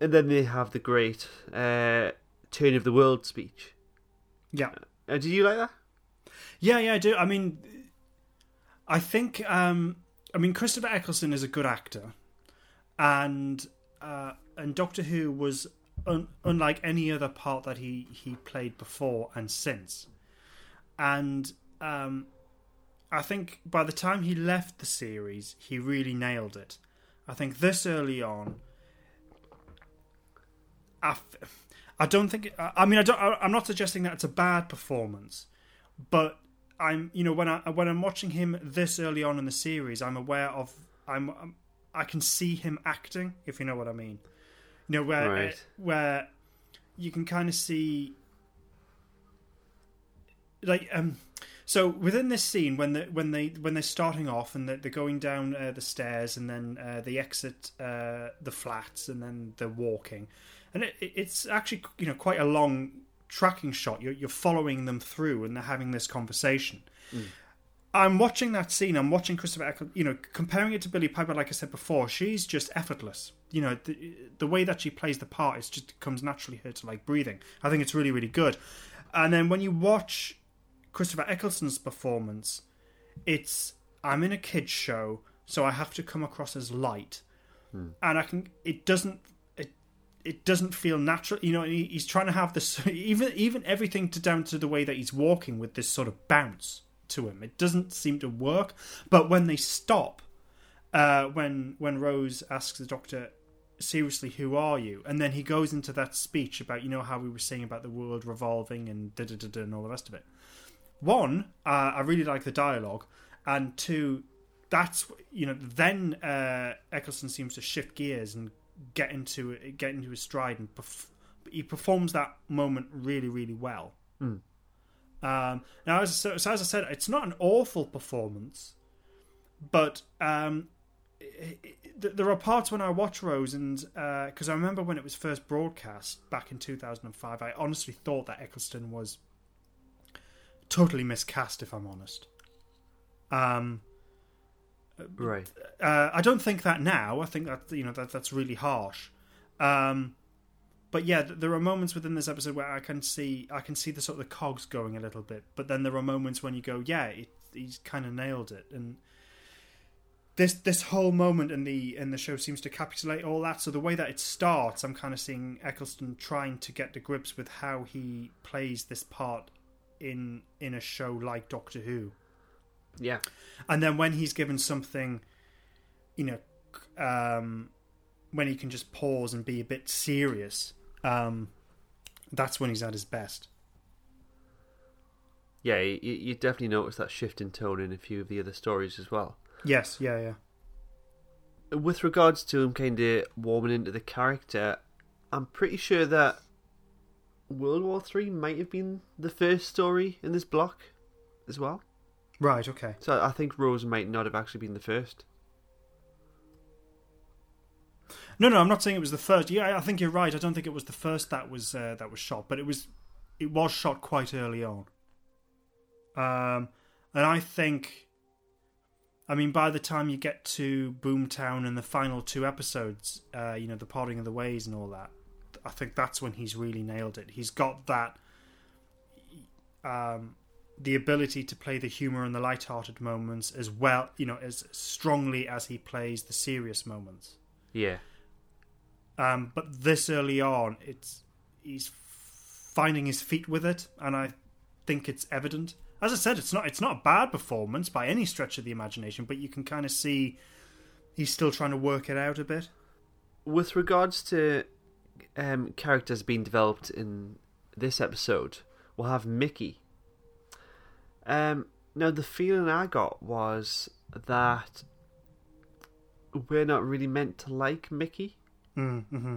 And then they have the great uh, turn of the world speech. Yeah. Uh, did you like that? Yeah, yeah, I do. I mean, I think, um, I mean, Christopher Eccleston is a good actor, and uh, and Doctor Who was un- unlike any other part that he he played before and since, and um, I think by the time he left the series, he really nailed it. I think this early on, I, f- I don't think. I mean, I don't. I'm not suggesting that it's a bad performance, but I'm. You know, when I when I'm watching him this early on in the series, I'm aware of. I'm. I'm can see him acting, if you know what I mean. You know where Right. where you can kind of see like um so within this scene when the when they when they're starting off and they're, they're going down uh, the stairs and then uh, they exit uh, the flats and then they're walking and it- it's actually you know quite a long tracking shot you're, you're following them through and they're having this conversation mm. I'm watching that scene. I'm watching Christopher Eccleston. You know, comparing it to Billie Piper, like I said before, she's just effortless. You know, the, the way that she plays the part, it just comes naturally her to like breathing. I think it's really, really good. And then when you watch Christopher Eccleston's performance, it's I'm in a kids show, so I have to come across as light, hmm. and I can. It doesn't. It doesn't feel natural. You know, he, he's trying to have this even even everything to down to the way that he's walking with this sort of bounce to him. It doesn't seem to work. But when they stop, uh, when when Rose asks the doctor, "Seriously, who are you?" and then he goes into that speech about you know how we were saying about the world revolving and da da da da and all the rest of it. One, uh, I really like the dialogue, and two, that's you know then uh, Eccleston seems to shift gears and get into it get into his stride and perf- he performs that moment really really well. Mm. Um, now, as, so, so as I said, it's not an awful performance, but um, i- i- th- there are parts when I watch Rose, and because I remember when it was first broadcast back in 2005, I honestly thought that Eccleston was totally miscast, if I'm honest. Um, Right. uh, I don't think that now. I think that you know that that's really harsh. Um, but yeah, there are moments within this episode where I can see I can see the sort of the cogs going a little bit. But then there are moments when you go, yeah, it, he's kind of nailed it. And this this whole moment in the in the show seems to capitulate all that. So the way that it starts, I'm kind of seeing Eccleston trying to get to grips with how he plays this part in in a show like Doctor Who Yeah. and then when he's given something you know um when he can just pause and be a bit serious um that's when he's at his best Yeah, you, you definitely notice that shift in tone in a few of the other stories as well. yes yeah yeah With regards to him kind of warming into the character, I'm pretty sure that World War Three might have been the first story in this block as well. Right. Okay. So I think Rose might not have actually been the first. No, no, I'm not saying it was the first. Yeah, I think you're right. I don't think it was the first that was uh, that was shot, but it was it was shot quite early on. Um, and I think, I mean, by the time you get to Boomtown and the final two episodes, uh, you know, the parting of the ways and all that, I think that's when he's really nailed it. He's got that, um, the ability to play the humor and the light-hearted moments as well, you know, as strongly as he plays the serious moments. Yeah. Um, but this early on, it's he's finding his feet with it, and I think it's evident. As I said, it's not it's not a bad performance by any stretch of the imagination, but you can kind of see he's still trying to work it out a bit. With regards to um, characters being developed in this episode, we'll have Mickey. Um, now, the feeling I got was that we're not really meant to like Mickey. Mm-hmm.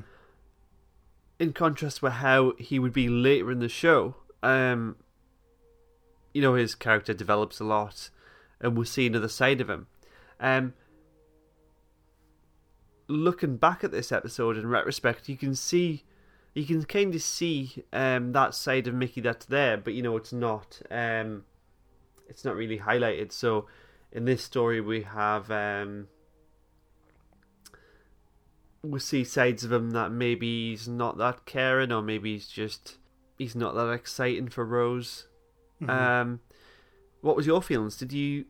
In contrast with how he would be later in the show, um, you know, his character develops a lot, and we'll see another side of him. Um, looking back at this episode in retrospect, you can see, you can kind of see um, that side of Mickey that's there, but you know, it's not, um, it's not really highlighted. So, in this story, we have. Um, we see sides of him that maybe he's not that caring, or maybe he's just he's not that exciting for Rose. Mhm. Um, what was your feelings? Did you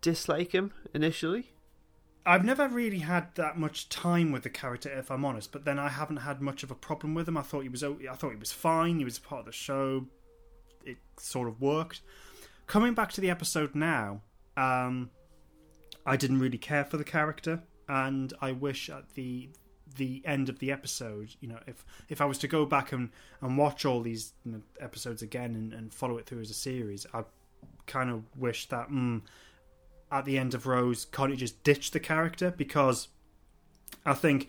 dislike him initially? I've never really had that much time with the character, if I'm honest. But then I haven't had much of a problem with him. I thought he was, I thought he was fine. He was part of the show. It sort of worked. Coming back to the episode now, um, I didn't really care for the character, and I wish at the the end of the episode, you know, if if I was to go back and, and watch all these you know, episodes again and, and follow it through as a series, I kind of wish that mm, at the end of Rose, you just ditch the character? Because I think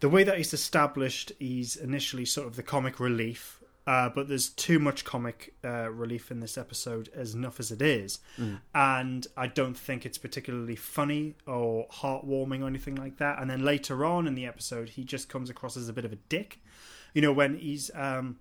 the way that he's established, he's initially sort of the comic relief, uh, but there's too much comic uh, relief in this episode, as enough as it is. Mm. And I don't think it's particularly funny or heartwarming or anything like that. And then later on in the episode, he just comes across as a bit of a dick. You know, when he's. Um,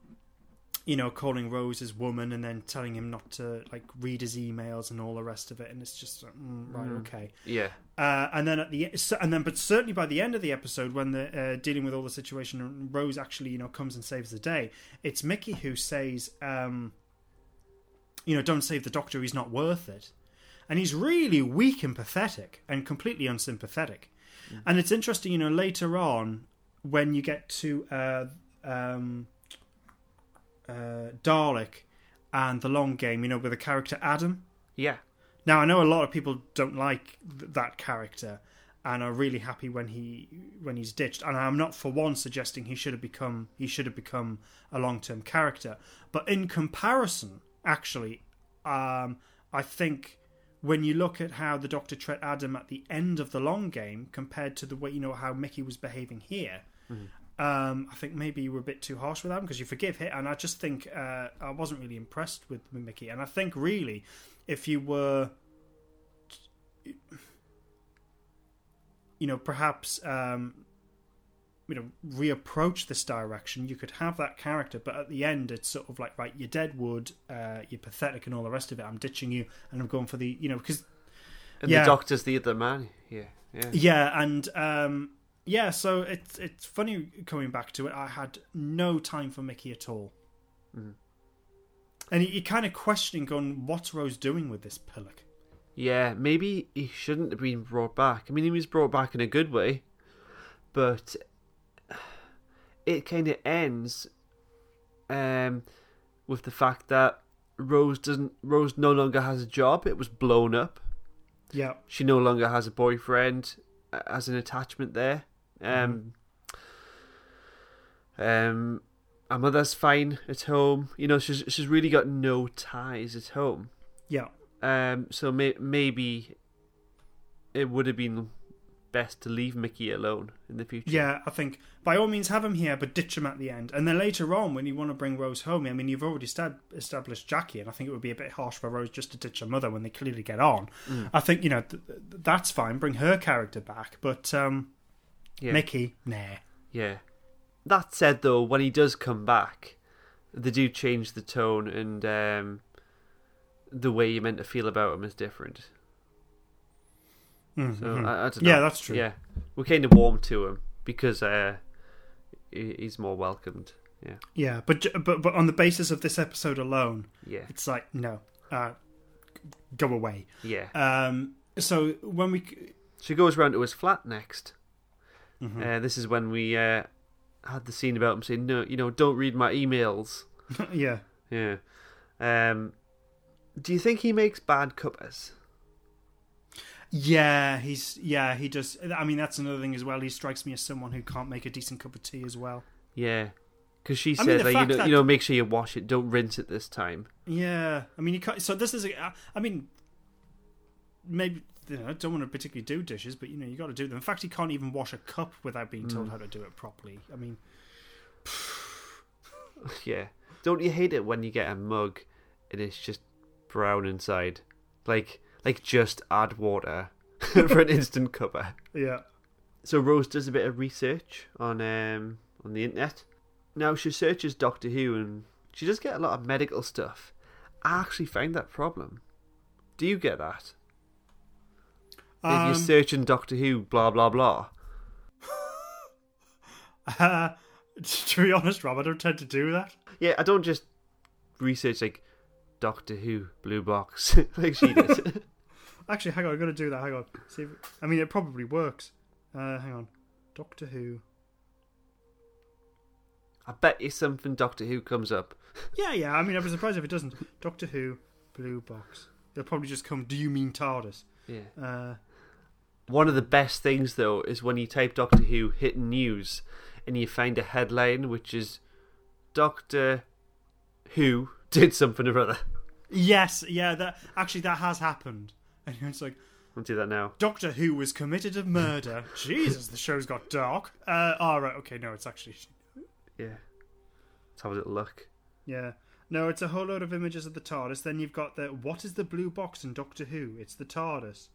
you know, calling Rose his woman and then telling him not to like read his emails and all the rest of it, and it's just like, mm, right, Mm. okay. Yeah. Uh, and then at the and then, but certainly by the end of the episode, when they're uh, dealing with all the situation, and Rose actually, you know, comes and saves the day. It's Mickey who says, um, you know, don't save the Doctor; he's not worth it. And he's really weak and pathetic, and completely unsympathetic. And it's interesting, you know, later on when you get to uh, um, uh, Dalek and the long game, you know, with the character Adam. Yeah. Now I know a lot of people don't like th- that character and are really happy when he when he's ditched. And I'm not for one suggesting he should have become he should have become a long term character. But in comparison, actually, um, I think when you look at how the Doctor treated Adam at the end of the long game compared to the way you know how Mickey was behaving here. Um, I think maybe you were a bit too harsh with Adam because you forgive him, and I just think uh, I wasn't really impressed with Mickey. And I think really, if you were, you know, perhaps um, you know, reapproach this direction, you could have that character, but at the end, it's sort of like, right, you're Deadwood, uh, you're pathetic, and all the rest of it. I'm ditching you, and I'm going for the, you know, because And Yeah. the Doctor's the other man. Yeah. Yeah. yeah, and um, yeah, so it's it's funny coming back to it. I had no time for Mickey at all, Mhm. and you- you're kind of questioning, going, "What's Rose doing with this pillock?" Yeah, maybe he shouldn't have been brought back. I mean, he was brought back in a good way, but it kind of ends um, with the fact that Rose doesn't. Rose no longer has a job. It was blown up. Yeah, She no longer has a boyfriend. uh, Has an attachment there. Um, um, her mother's fine at home. You know, she's she's really got no ties at home. yeah, Um, so may- maybe it would have been best to leave Mickey alone in the future. Yeah, I think by all means have him here, but ditch him at the end. And then later on, when you want to bring Rose home, I mean, you've already stab- established Jackie, and I think it would be a bit harsh for Rose just to ditch her mother when they clearly get on. Mm. I think you know th- th- that's fine. Bring her character back, but um, Yeah. Mickey, nah. Yeah. That said, though, when he does come back, they do change the tone and um, the way you're meant to feel about him is different. Mm, So mhm. I, I don't know. Yeah, that's true. Yeah, we're kind of warm to him because uh, he's more welcomed. Yeah, Yeah, but but but on the basis of this episode alone, yeah, it's like no, uh, go away. yeah. Um, so when we She goes round to his flat next. Mhm. Uh, this is when we uh, had the scene about him saying, "No, you know, don't read my emails." yeah, Yeah. Um, do you think he makes bad covers? yeah, he's yeah he does. I mean, that's another thing as well. He strikes me as someone who can't make a decent cup of tea as well. Yeah, because she I said, mean, like, you know, that- you know, make sure you wash it. Don't rinse it this time. Yeah, I mean, you can't. So this is. A, I mean, maybe you know, I don't want to particularly do dishes, but you know, you got to do them. In fact, he can't even wash a cup without being told Mm. how to do it properly. I mean, yeah. Don't you hate it when you get a mug and it's just brown inside? Like, like just add water for an instant cuppa. yeah, So Rose does a bit of research on um on the internet. Now she searches Doctor Who and she does get a lot of medical stuff. I actually find that problem. Do you get that? If Um, you're searching Doctor Who, blah blah blah. Uh, to be honest, Rob, I don't tend to do that. Yeah, I don't just research like Doctor Who blue box like she does. Actually, hang on, I'm to do that. Hang on. See if, I mean, it probably works. Uh, hang on. Doctor Who. I bet you something Doctor Who comes up. Yeah, yeah. I mean, I'd be surprised if it doesn't. Doctor Who, blue box. It'll probably just come. Do you mean TARDIS? Yeah. Uh, One of the best things though is when you type Doctor Who hit news and you find a headline which is Doctor Who did something or other. yes, yeah. That actually that has happened. And it's like I'll do that now. Doctor Who was committed of murder. Jesus, the show's got dark. Uh, all right. Okay. No, it's actually. Yeah. Let's have a little look. Yeah. No, it's a whole load of images of the TARDIS. Then you've got the what is the blue box in Doctor Who? It's the TARDIS.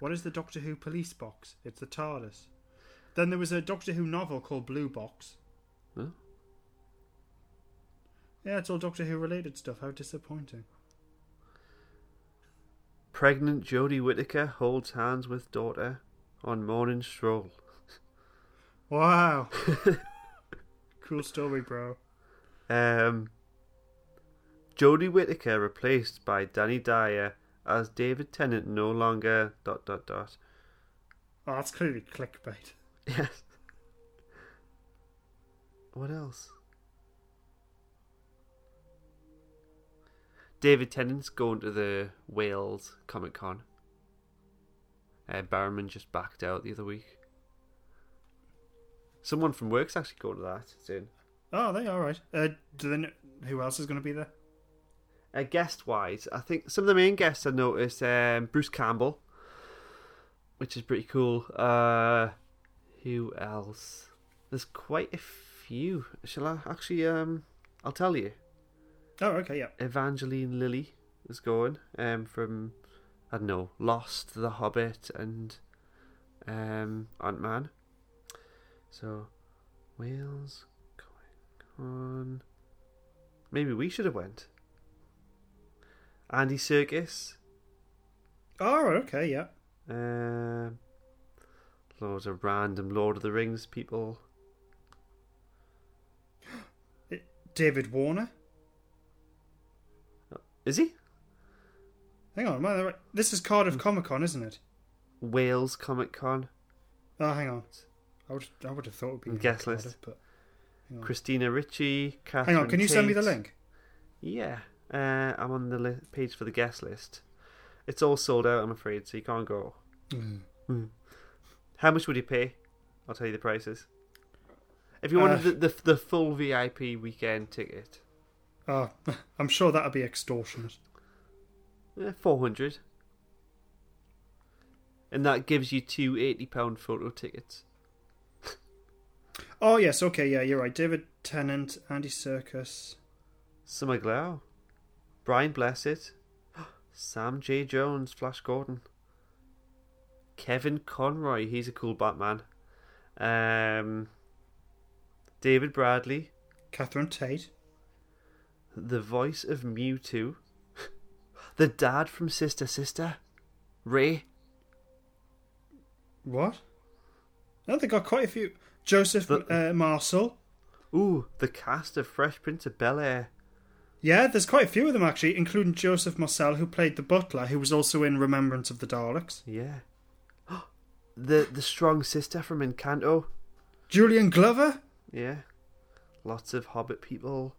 What is the Doctor Who police box? It's the TARDIS. Then there was a Doctor Who novel called Blue Box. Huh? Yeah, it's all Doctor Who related stuff. How disappointing. Pregnant Jodie Whittaker holds hands with daughter on morning stroll. Wow. cool story, bro. Um, Jodie Whittaker replaced by Danny Dyer as David Tennant no longer dot dot dot. Oh, that's clearly clickbait. Yes. What else? David Tennant's going to the Wales Comic Con. Uh, Barrowman just backed out the other week. Someone from work's actually going to that soon. Oh, they all right. Uh, do they know who else is going to be there? Uh, guest wise, I think some of the main guests I noticed um, Bruce Campbell, which is pretty cool. Uh, who else? There's quite a few. Shall I actually? Um, I'll tell you. Oh, okay, yeah. Evangeline Lilly is going um, from I don't know Lost, The Hobbit, and um, Ant Man. So Wales Comic Con. Maybe we should have went. Andy Serkis. Oh, okay, yeah. Um, loads of random Lord of the Rings people. David Warner. Is he? Hang on, am I right? This is Cardiff Comic Con, isn't it? Wales Comic Con. Oh, hang on. I would, I would have thought it would be Guest Cardiff, list. but. Christina Ricci. Catherine hang on, can you send me the link? Yeah, uh, I'm on the li- page for the guest list. It's all sold out, I'm afraid, so you can't go. Mm. How much would you pay? I'll tell you the prices. If you wanted Uh, the, the the full VIP weekend ticket, Oh, I'm sure that'd be extortionate. eh, four hundred. and that gives you two eighty pound photo tickets. Oh yes, okay, yeah, you're right. David Tennant, Andy Serkis, Summer Glau, Brian Blessed, Sam J. Jones, Flash Gordon, Kevin Conroy, he's a cool Batman. Um, David Bradley, Catherine Tate. the voice of Mewtwo, the dad from Sister Sister, Ray. What? No, they got quite a few. Joseph The- uh, Marcel. Ooh, the cast of Fresh Prince of Bel Air. Yeah, there's quite a few of them actually, including Joseph Marcel, who played the butler, who was also in Remembrance of the Daleks. Yeah. the the strong sister from Encanto. Julian Glover. Yeah. Lots of Hobbit people.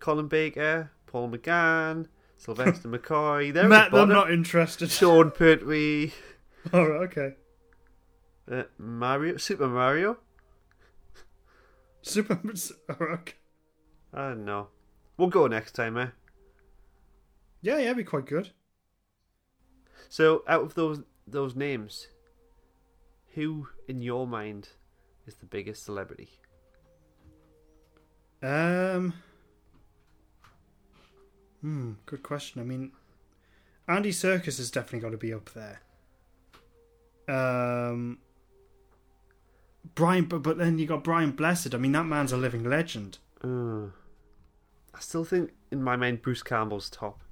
Colin Baker, Paul McGann, Sylvester McCoy. They're Matt, I'm not interested. Sean Pertwee, All right, okay. uh, Mario, Super Mario. Super. okay. I don't know. We'll go next time, eh? Yeah, yeah, be quite good. So, out of those those names, who in your mind is the biggest celebrity? Um. Hmm. Good question. I mean, Andy Serkis has definitely got to be up there. Um. Brian, but but then you got Brian Blessed. I mean, that man's a living legend. Uh, I still think, in my mind, Bruce Campbell's top.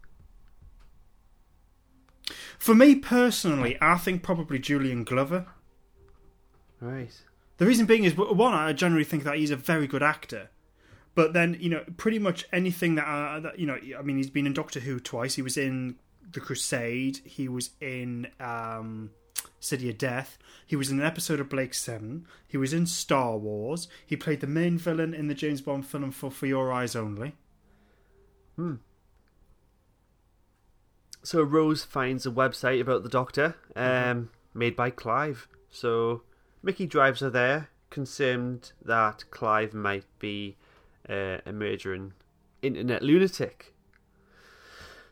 For me personally, I think probably Julian Glover. Right. The reason being is one, I generally think that he's a very good actor. But then, you know, pretty much anything that, uh, that you know, I mean, he's been in Doctor Who twice. He was in The Crusade. He was in um, City of Death. He was in an episode of Blake Seven. He was in Star Wars. He played the main villain in the James Bond film for For Your Eyes Only. So Rose finds a website about the Doctor, um, made by Clive. So Mickey drives her there, concerned that Clive might be uh, a murdering internet lunatic.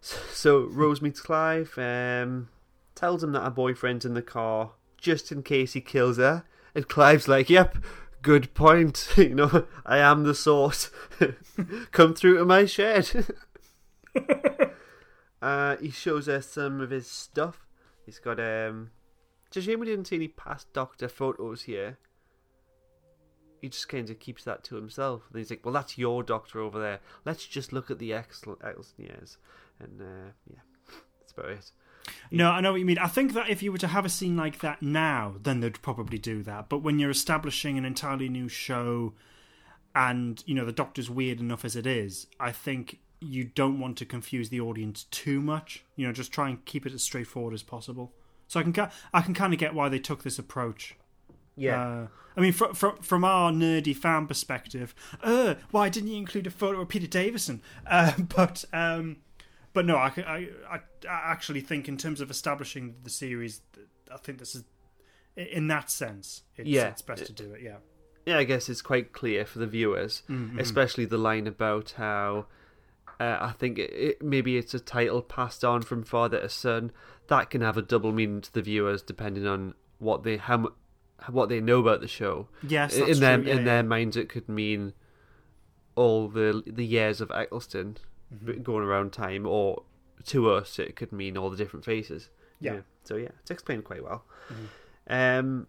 So Rose meets Clive, um, tells him that her boyfriend's in the car, just in case he kills her. And Clive's like, "Yep, good point. you know, I am the sort. Come through to my shed." Uh, he shows us some of his stuff. He's got um. It's a shame we didn't see any past Doctor photos here. He just kind of keeps that to himself. And he's like, "Well, that's your Doctor over there. Let's just look at the excellent Eccleston years." And uh, yeah, that's about it. No, I know what you mean. I think that if you were to have a scene like that now, then they'd probably do that. But when you're establishing an entirely new show, and you know the Doctor's weird enough as it is, I think you don't want to confuse the audience too much. You know, just try and keep it as straightforward as possible. So I can I can kind of get why they took this approach. Uh, I mean, from from from our nerdy fan perspective, uh, why didn't you include a photo of Peter Davison? Uh, but um, but no, I, I I actually think in terms of establishing the series, I think this is in that sense, it's, Yeah. it's best to do it. Yeah, yeah, I guess it's quite clear for the viewers, especially the line about how uh, I think it, it, maybe it's a title passed on from father to son. That can have a double meaning to the viewers depending on what they how what they know about the show. Yes, in their true, yeah, in yeah. their minds, it could mean all the the years of Eccleston Mm-hmm. going around time, or to us, it could mean all the different faces. Yeah. Mm-hmm. So yeah, it's explained quite well. Um,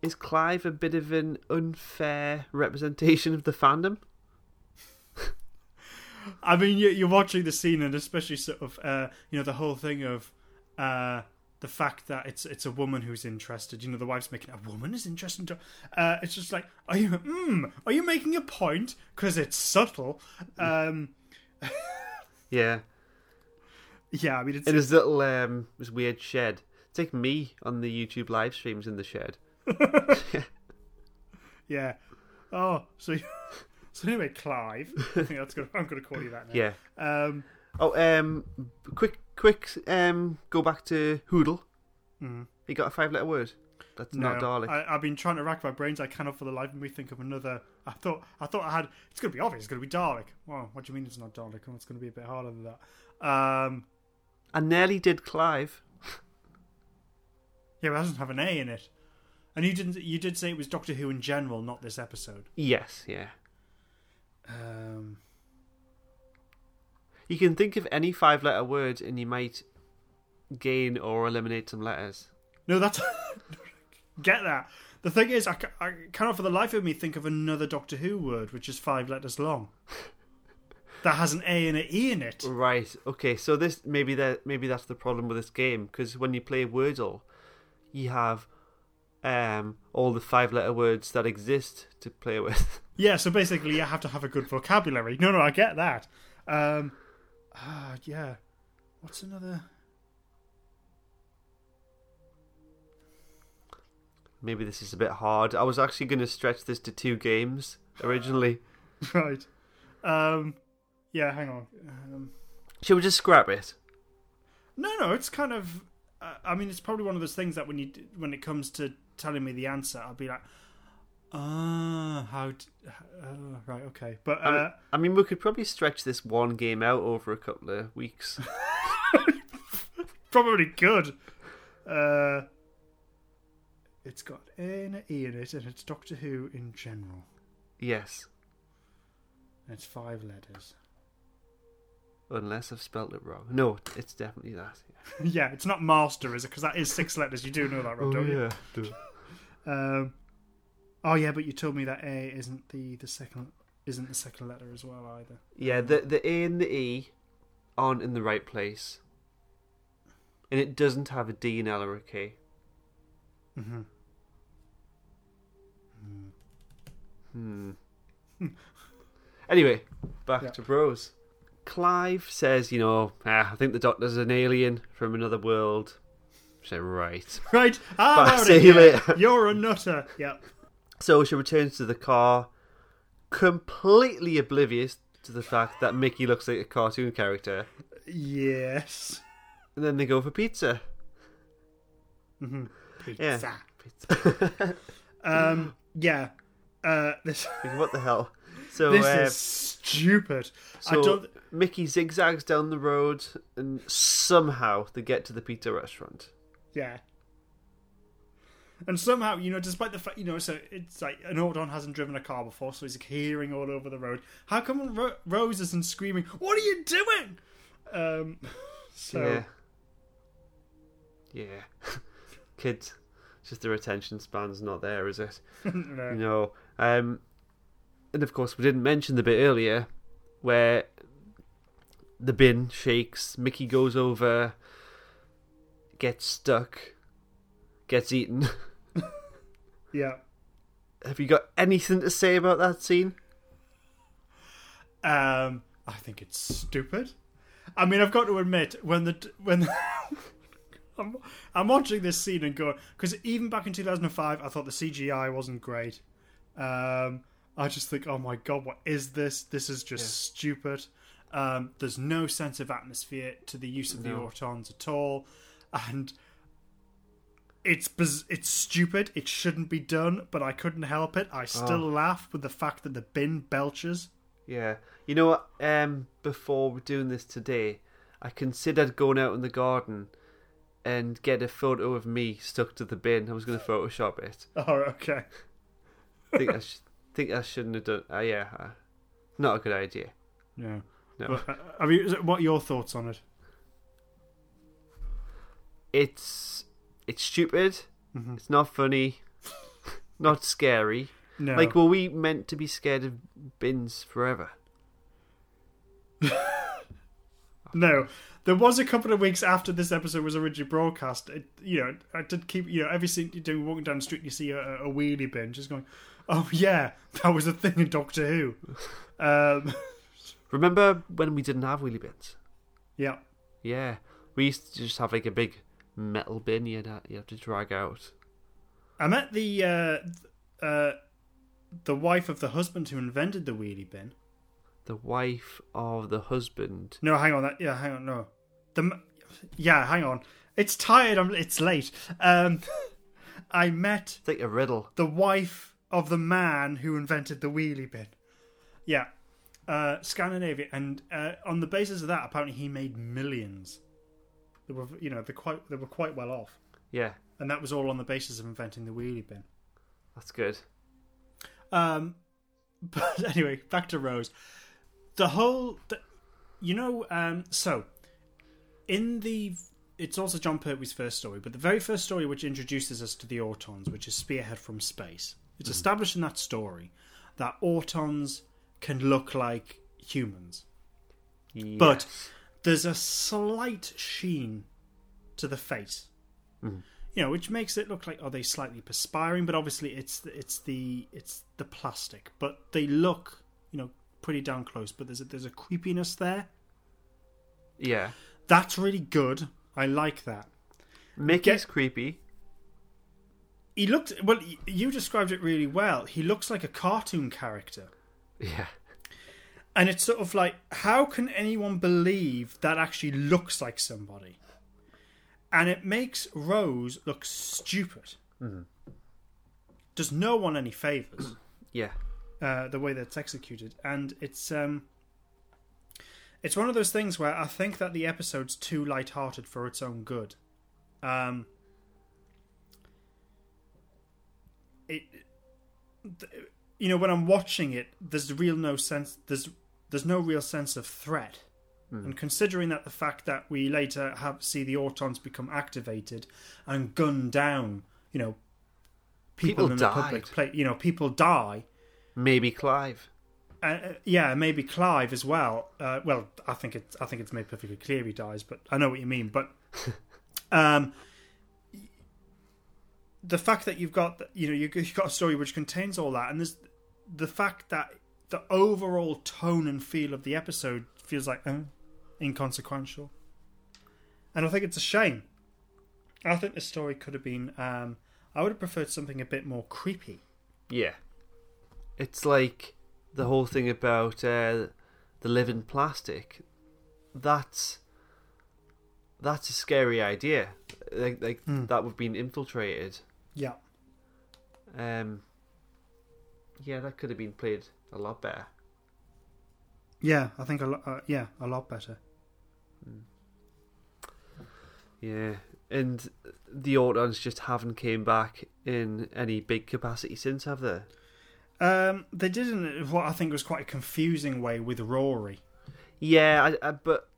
is Clive a bit of an unfair representation of the fandom? I mean, you- you're watching the scene, and especially sort of, uh, you know, the whole thing of uh, the fact that it's it's a woman who's interested. You know, the wife's making a woman is interested. In uh, it's just like, are you? Mm, are you making a point? Because it's subtle. Um, Yeah, yeah, I mean, it's in his little um, his weird shed. It's like me on the YouTube live streams in the shed. yeah. Oh, so so anyway, Clive. I think that's good. I'm going to call you that now. Yeah. Um, Oh, um, quick, quick, um, go back to Hoodle. He got a five-letter word. That's no, not Dalek. I, I've been trying to rack my brains. I cannot for the life of me think of another. I thought I thought I had. It's going to be obvious. It's going to be Dalek. Well, what do you mean it's not Dalek? Oh, it's going to be a bit harder than that. Um, I nearly did Clive. Yeah, but it doesn't have an A in it. And you didn't. You did say it was Doctor Who in general, not this episode. Yes, yeah. Um, You can think of any five letter word and you might gain or eliminate some letters. no, that's get that. The thing is, I, I cannot for the life of me think of another Doctor Who word which is five letters long. that has an A and an E in it. Right. Okay. So this maybe that maybe that's the problem with this game because when you play Wordle, you have um all the five letter words that exist to play with. Yeah, so basically, you have to have a good vocabulary. No, no, I get that. Um, ah, yeah. What's another? maybe this is a bit hard. I was actually going to stretch this to two games originally. Right. Um, yeah, hang on. Um, Should we just scrap it? no, no, it's kind of. Uh, I mean, it's probably one of those things that when you when it comes to telling me the answer, I'll be like, ah, how? D- uh, right, okay, but I mean, uh, I mean, we could probably stretch this one game out over a couple of weeks. probably good. Uh, it's got A and an E in it, and it's Doctor Who in general. yes, And it's five letters. unless I've spelt it wrong. No, it's definitely that. yeah, it's not master, is it? Because that is six letters. You do know that, Rob, don't you? Yeah. um, oh yeah, but you told me that A isn't the the second isn't the second letter as well either. Yeah, the the A and the E aren't in the right place, and it doesn't have a D and L or a K. Mm-hmm. Hmm. anyway, back Yeah. to Rose. Clive says, you know, ah, I think the Doctor's an alien from another world. Say, right. Right. Ah, see you later. You're a nutter. Yep. So she returns to the car, completely oblivious to the fact that Mickey looks like a cartoon character. Yes. And then they go for pizza. Mm-hmm. Yeah. Pizza. Pizza. Um. Yeah. Uh. This. what the hell? So, this uh, is stupid. I so don't. Mickey zigzags down the road, and somehow they get to the pizza restaurant. Yeah. And somehow, you know, despite the fact, you know, so it's like an old Ordon hasn't driven a car before, so he's like hearing all over the road. How come Ro- Rose isn't screaming, "What are you doing?" Um. So Yeah. Yeah. Kids, just their attention span's not there, is it? no. No. Um, and of course, we didn't mention the bit earlier where the bin shakes, Mickey goes over, gets stuck, gets eaten. Yeah. Have you got anything to say about that scene? Um, I think it's stupid. I mean, I've got to admit when the when I'm, I'm watching this scene and going because even back in 2005, I thought the CGI wasn't great. Um, I just think, oh my god, what is this? This is just stupid. Um, there's no sense of atmosphere to the use of the autons at all, and it's biz- it's stupid. It shouldn't be done, but I couldn't help it. I still Oh. laugh with the fact that the bin belches. Yeah. You know what? Um, before we're doing this today, I considered going out in the garden and get a photo of me stuck to the bin. I was going to Photoshop it. Oh, okay. think I sh- think I shouldn't have done. Uh, yeah, uh, not a good idea. Yeah. No. But, uh, have you, what are your thoughts on it? It's it's stupid. Mhm. It's not funny. not scary. No. Like, were we meant to be scared of bins forever? no. There was a couple of weeks after this episode was originally broadcast. It, you know, I did keep, you know, every scene you do walking down the street, you see a, a wheelie bin, just going, oh yeah, that was a thing in Doctor Who. Um, Remember when we didn't have wheelie bins? yeah. Yeah, we used to just have like a big metal bin you you have to drag out. I met the uh, uh, the wife of the husband who invented the wheelie bin. The wife of the husband. No, hang on. That yeah, hang on. No, the yeah, hang on. It's tired. I'm. It's late. Um, I met It's like a riddle. the wife of the man who invented the wheelie bin. Yeah, uh, Scandinavia, and uh, on the basis of that, apparently he made millions. They were, you know, they quite they were quite well off, Yeah, and that was all on the basis of inventing the wheelie bin. that's good. Um, but anyway, back to Rose. The whole, the, you know, um, so in the, it's also Jon Pertwee's first story, but the very first story which introduces us to the Autons, which is Spearhead from Space, it's established in that story that Autons can look like humans, but Yes. There's a slight sheen to the face. Mm-hmm. You know, which makes it look like oh, are they slightly perspiring, but obviously it's it's the it's the plastic, but they look you know pretty down close. But there's a, there's a creepiness there yeah, that's really good. I like that. Mickey's Get- creepy. He looked well. You described it really well. He looks like a cartoon character, Yeah, and it's sort of like how can anyone believe that actually looks like somebody? And it makes Rose look stupid. Does no one any favors. yeah, uh, the way that's executed, and it's um, it's one of those things where I think that the episode's too light-hearted for its own good. Um, it, th- you know, when I'm watching it, there's real no sense. There's there's no real sense of threat. And considering that the fact that we later have see the Autons become activated and gun down, you know, people, People in the public died. place, you know, people die maybe Clive. uh, uh, yeah, maybe Clive as well. Uh, well, I think it's I think it's made perfectly clear he dies, but I know what you mean. But um, the fact that you've got, you know, you've got a story which contains all that, and there's the fact that the overall tone and feel of the episode feels like uh, inconsequential, and I think it's a shame. I think the story could have been. Um, I would have preferred something a bit more creepy. Yeah, it's like the whole thing about uh, the living plastic. That's that's a scary idea. Like, like that would have been infiltrated. Yeah. Um, yeah, that could have been played a lot better. Yeah, I think a lot. Uh, yeah, a lot better. Yeah, and the Autons just haven't came back in any big capacity since, have they? Um, they did in what I think was quite a confusing way with Rory. Yeah, I, I, but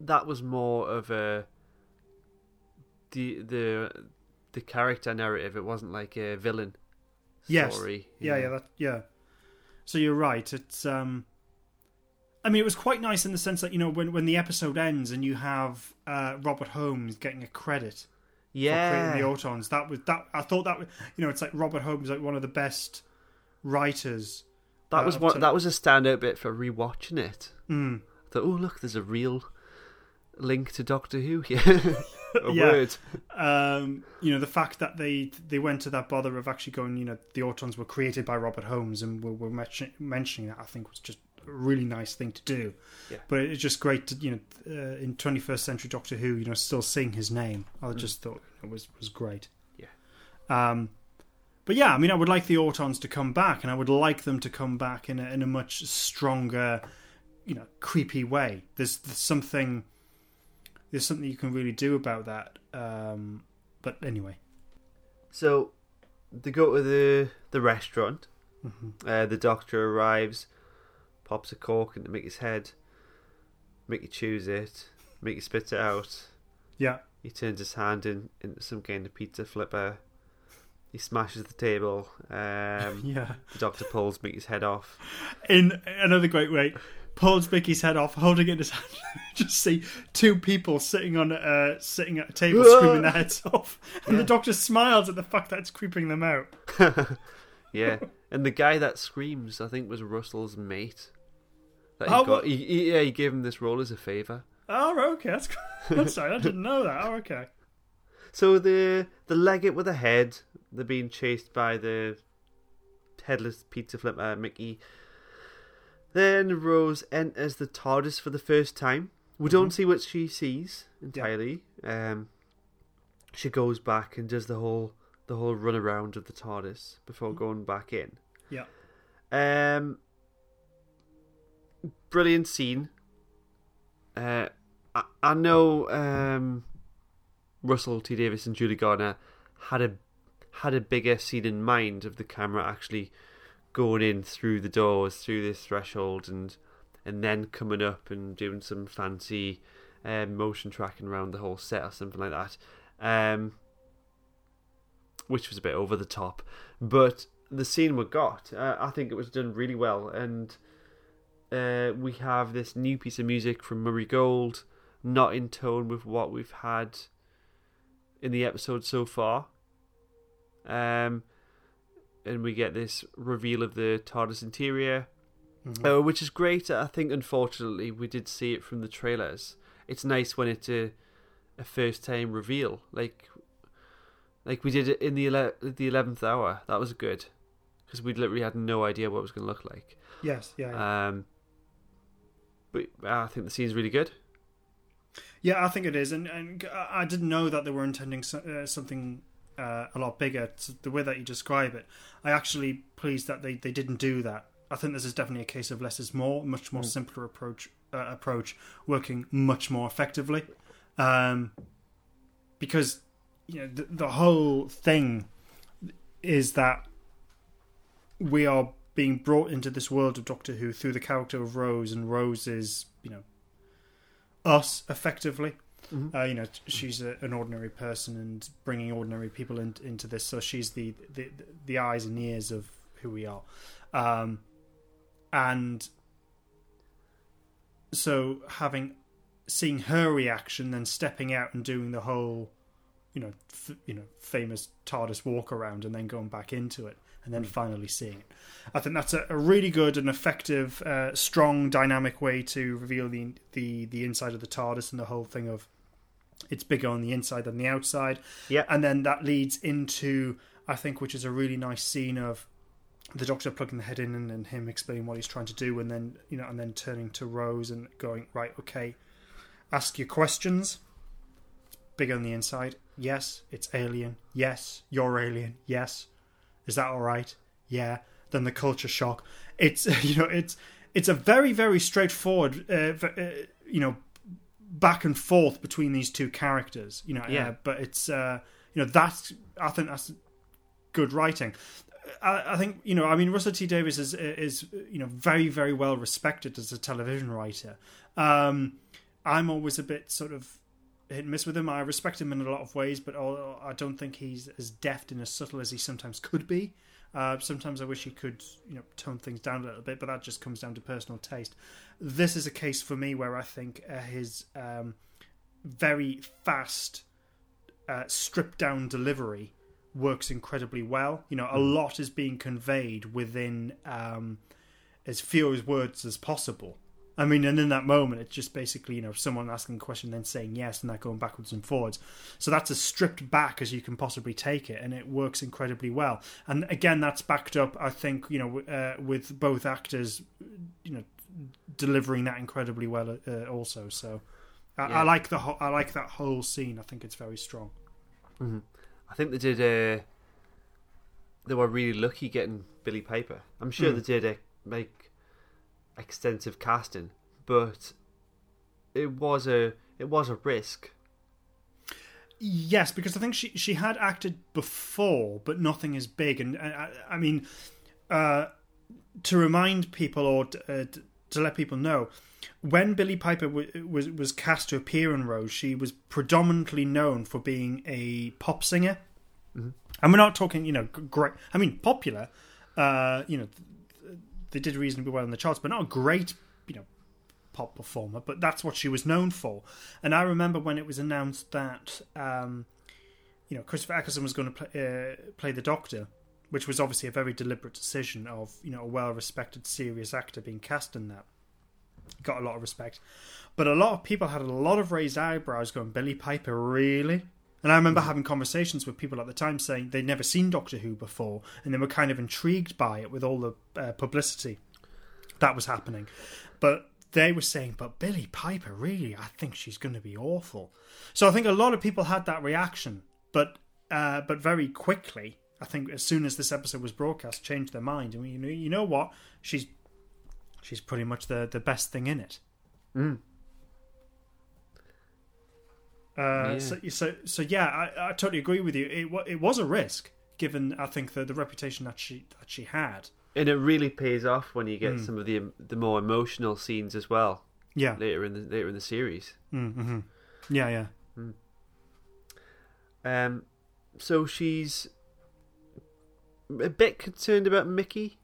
that was more of a the the the character narrative. It wasn't like a villain Yes. story. Yeah, yeah, that, yeah. So you're right. It's um, I mean, it was quite nice in the sense that you know when when the episode ends and you have uh, Robert Holmes getting a credit yeah. for creating the Autons. That was that. I thought that was you know it's like Robert Holmes like one of the best writers. that uh, was one. to- That was a standout bit for rewatching it. Mm. thought, oh look, there's a real link to Doctor Who here. a Yeah. word. um, you know the fact that they they went to that bother of actually going you know the autons were created by robert holmes and were, were mention, mentioning that i think was just a really nice thing to do Yeah. but it's just great to you know uh, in 21st century doctor who you know still seeing his name i just thought it was was great Yeah. um but yeah i mean i would like the autons to come back and i would like them to come back in a, in a much stronger you know creepy way there's, there's something there's something you can really do about that um but anyway So they go to the the restaurant. Mm-hmm. Uh, the doctor arrives, pops a cork into Mickey's head. Mickey chews it. Mickey spits it out. yeah He turns his hand in, into some kind of pizza flipper. He smashes the table. Um, yeah the doctor pulls Mickey's head off. in another great way pulls Mickey's head off holding it in his hand just see two people sitting on uh sitting at a table screaming their heads off and the doctor smiles at the fact that it's creeping them out Yeah, and the guy that screams, I think, was Russell's mate. That he Oh, got. He, he, yeah, he gave him this role as a favour. oh okay that's that's sorry i didn't know that oh okay So the the legate with a head, they're being chased by the headless pizza flipper Mickey. Then Rose enters the TARDIS for the first time. We don't see what she sees entirely. Um, she goes back and does the whole the whole run around of the TARDIS before going back in. yeah Um, brilliant scene. Uh, I, I know um, Russell T Davies and Julie Gardner had a had a bigger scene in mind of the camera actually going in through the doors, through this threshold, and and then coming up and doing some fancy um, motion tracking around the whole set or something like that, um, which was a bit over the top. But the scene we got, uh, I think it was done really well, and uh, we have this new piece of music from Murray Gold, not in tone with what we've had in the episode so far. Um, and we get this reveal of the TARDIS interior, uh, which is great. I think, unfortunately, we did see it from the trailers. It's nice when it's a, a first time reveal, like like we did it in the ele- the eleventh hour. That was good because we literally had no idea what it was going to look like. Yes, yeah, yeah. Um, but I think the scene's really good. Yeah, I think it is, and and I didn't know that they were intending so, uh, something uh, a lot bigger. It's the way that you describe it, I actually pleased that they, they didn't do that. I think this is definitely a case of less is more, much more simpler approach uh, approach, working much more effectively, um, because you know the, the whole thing is that we are being brought into this world of Doctor Who through the character of Rose, and Rose is you know us effectively. Uh, you know, she's a, an ordinary person and bringing ordinary people in, into this. So she's the, the the eyes and ears of who we are, um, and so having seeing her reaction, then stepping out and doing the whole, you know, f- you know, famous TARDIS walk around, and then going back into it, and then finally seeing it. I think that's a, a really good and effective, uh, strong, dynamic way to reveal the the the inside of the TARDIS and the whole thing of it's bigger on the inside than the outside. Yeah. And then that leads into, I think, which is a really nice scene of the doctor plugging the head in and, and him explaining what he's trying to do, and then you know, and then turning to Rose and going, right, okay, ask your questions. It's bigger on the inside. Yes, it's alien. Yes, you're alien. Yes, is that all right? Yeah. Then the culture shock. It's you know, it's it's a very very straightforward, uh, uh, you know, back and forth between these two characters. You know, Yeah. uh, but it's uh, you know that's I think that's good writing. I, I think you know. I mean, Russell T Davies is is you know very very well respected as a television writer. Um, I'm always a bit sort of hit and miss with him. I respect him in a lot of ways, but I don't think he's as deft and as subtle as he sometimes could be. Uh, sometimes I wish he could, you know, tone things down a little bit, but that just comes down to personal taste. This is a case for me where I think uh, his um, very fast, uh, stripped down delivery works incredibly well. You know, a lot is being conveyed within um, as few words as possible. I mean, and in that moment, it's just basically you know someone asking a question, then saying yes, and that going backwards and forwards. So that's as stripped back as you can possibly take it, and it works incredibly well. And again, that's backed up, I think, you know, uh, with both actors, you know, delivering that incredibly well uh, also. So I, Yeah. I like the whole, I like that whole scene. I think it's very strong. I think they did. Uh, they were really lucky getting Billie Piper. I'm sure Mm. they did uh, make extensive casting, but it was a it was a risk. Yes, because I think she she had acted before, but nothing as big. And uh, I, I mean, uh, to remind people or to, uh, t- to let people know, when Billie Piper w- was was cast to appear in Rose, she was predominantly known for being a pop singer. And we're not talking, you know, great. I mean, popular. Uh, you know, they did reasonably well in the charts, but not a great, you know, pop performer, but that's what she was known for. And I remember when it was announced that, um, you know, Christopher Eccleston was going to play, uh, play the Doctor, which was obviously a very deliberate decision of, you know, a well-respected, serious actor being cast in that. Got a lot of respect, but a lot of people had a lot of raised eyebrows, going, "Billie Piper, really?" And I remember having conversations with people at the time saying they'd never seen Doctor Who before, and they were kind of intrigued by it with all the uh, publicity that was happening. But they were saying, but Billie Piper, really, I think she's going to be awful. So I think a lot of people had that reaction, but uh, but very quickly, I think as soon as this episode was broadcast, changed their mind. Mean, you know, you know what? She's she's pretty much the the best thing in it. Uh, Yeah. So, so, so yeah, I, I totally agree with you. It it was a risk, given I think the the reputation that she that she had. And it really pays off when you get Mm. some of the the more emotional scenes as well Yeah. later in the later in the series. Mm-hmm. Yeah, yeah. Um, so she's a bit concerned about Mickey.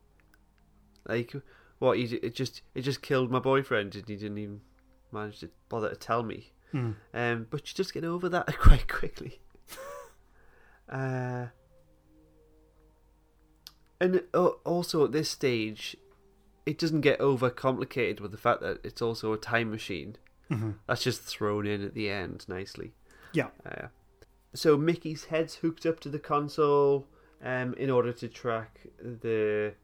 Like, what? He it just it just killed my boyfriend, and he didn't even manage to bother to tell me. Mm. Um, but you just get over that quite quickly. uh, and uh, also at this stage, it doesn't get over complicated with the fact that it's also a time machine. Mhm. That's just thrown in at the end nicely. Yeah. Uh, so Mickey's head's hooked up to the console um, in order to track the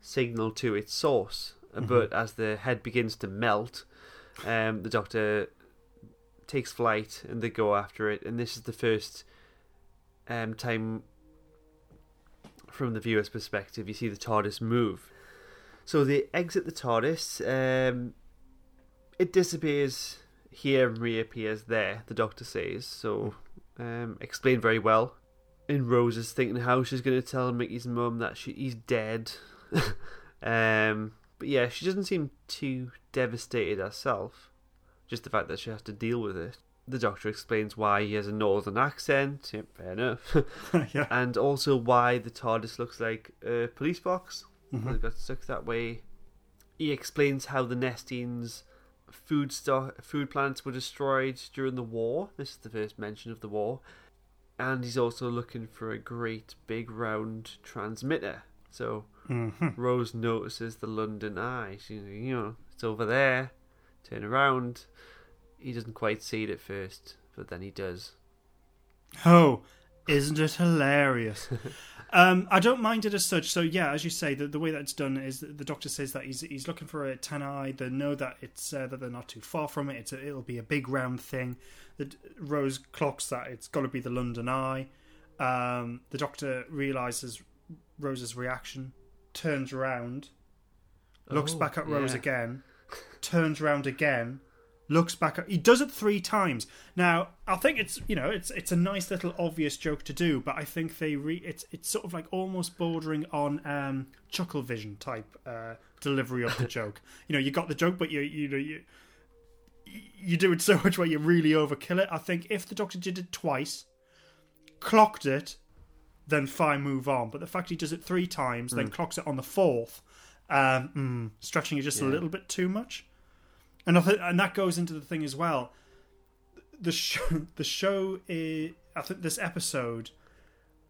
signal to its source. Mhm. But as the head begins to melt, um, the Doctor takes flight and they go after it. And this is the first um, time, from the viewer's perspective, you see the TARDIS move. So they exit the TARDIS. Um, it disappears here and reappears there, the Doctor says. So, um, explained very well. And Rose is thinking how she's going to tell Mickey's mum that she, he's dead. um, but yeah, she doesn't seem too devastated herself. Just the fact that she has to deal with it. The Doctor explains why he has a northern accent. Yep, fair enough. yeah. And also why the TARDIS looks like a police box. Mhm. It got stuck that way. He explains how the Nestene's food stock, food plants were destroyed during the war. This is the first mention of the war. And he's also looking for a great big round transmitter. So Mhm. Rose notices the London Eye. She, you know, it's over there. Turn around. He doesn't quite see it at first, but then he does. Oh, isn't it hilarious? um, I don't mind it as such. So yeah, as you say, the, the way that it's done is that the doctor says that he's he's looking for a tan eye. They know that it's uh, that they're not too far from it. It's a, it'll be a big round thing. That Rose clocks that it's got to be the London Eye. Um, the doctor realizes Rose's reaction, turns around, looks Oh, back at Rose yeah. again, turns around again, looks back at he does it three times. Now i think it's you know it's it's a nice little obvious joke to do but i think they re it's it's sort of like almost bordering on um Chucklevision type uh delivery of the joke. You know you got the joke but you you know you you do it so much where you really overkill it. I think if the doctor did it twice clocked it then fine move on. But the fact he does it three times then Mm. clocks it on the fourth um mm, stretching it just a little bit too much and I th- and that goes into the thing as well. The show, the show is. I think this episode.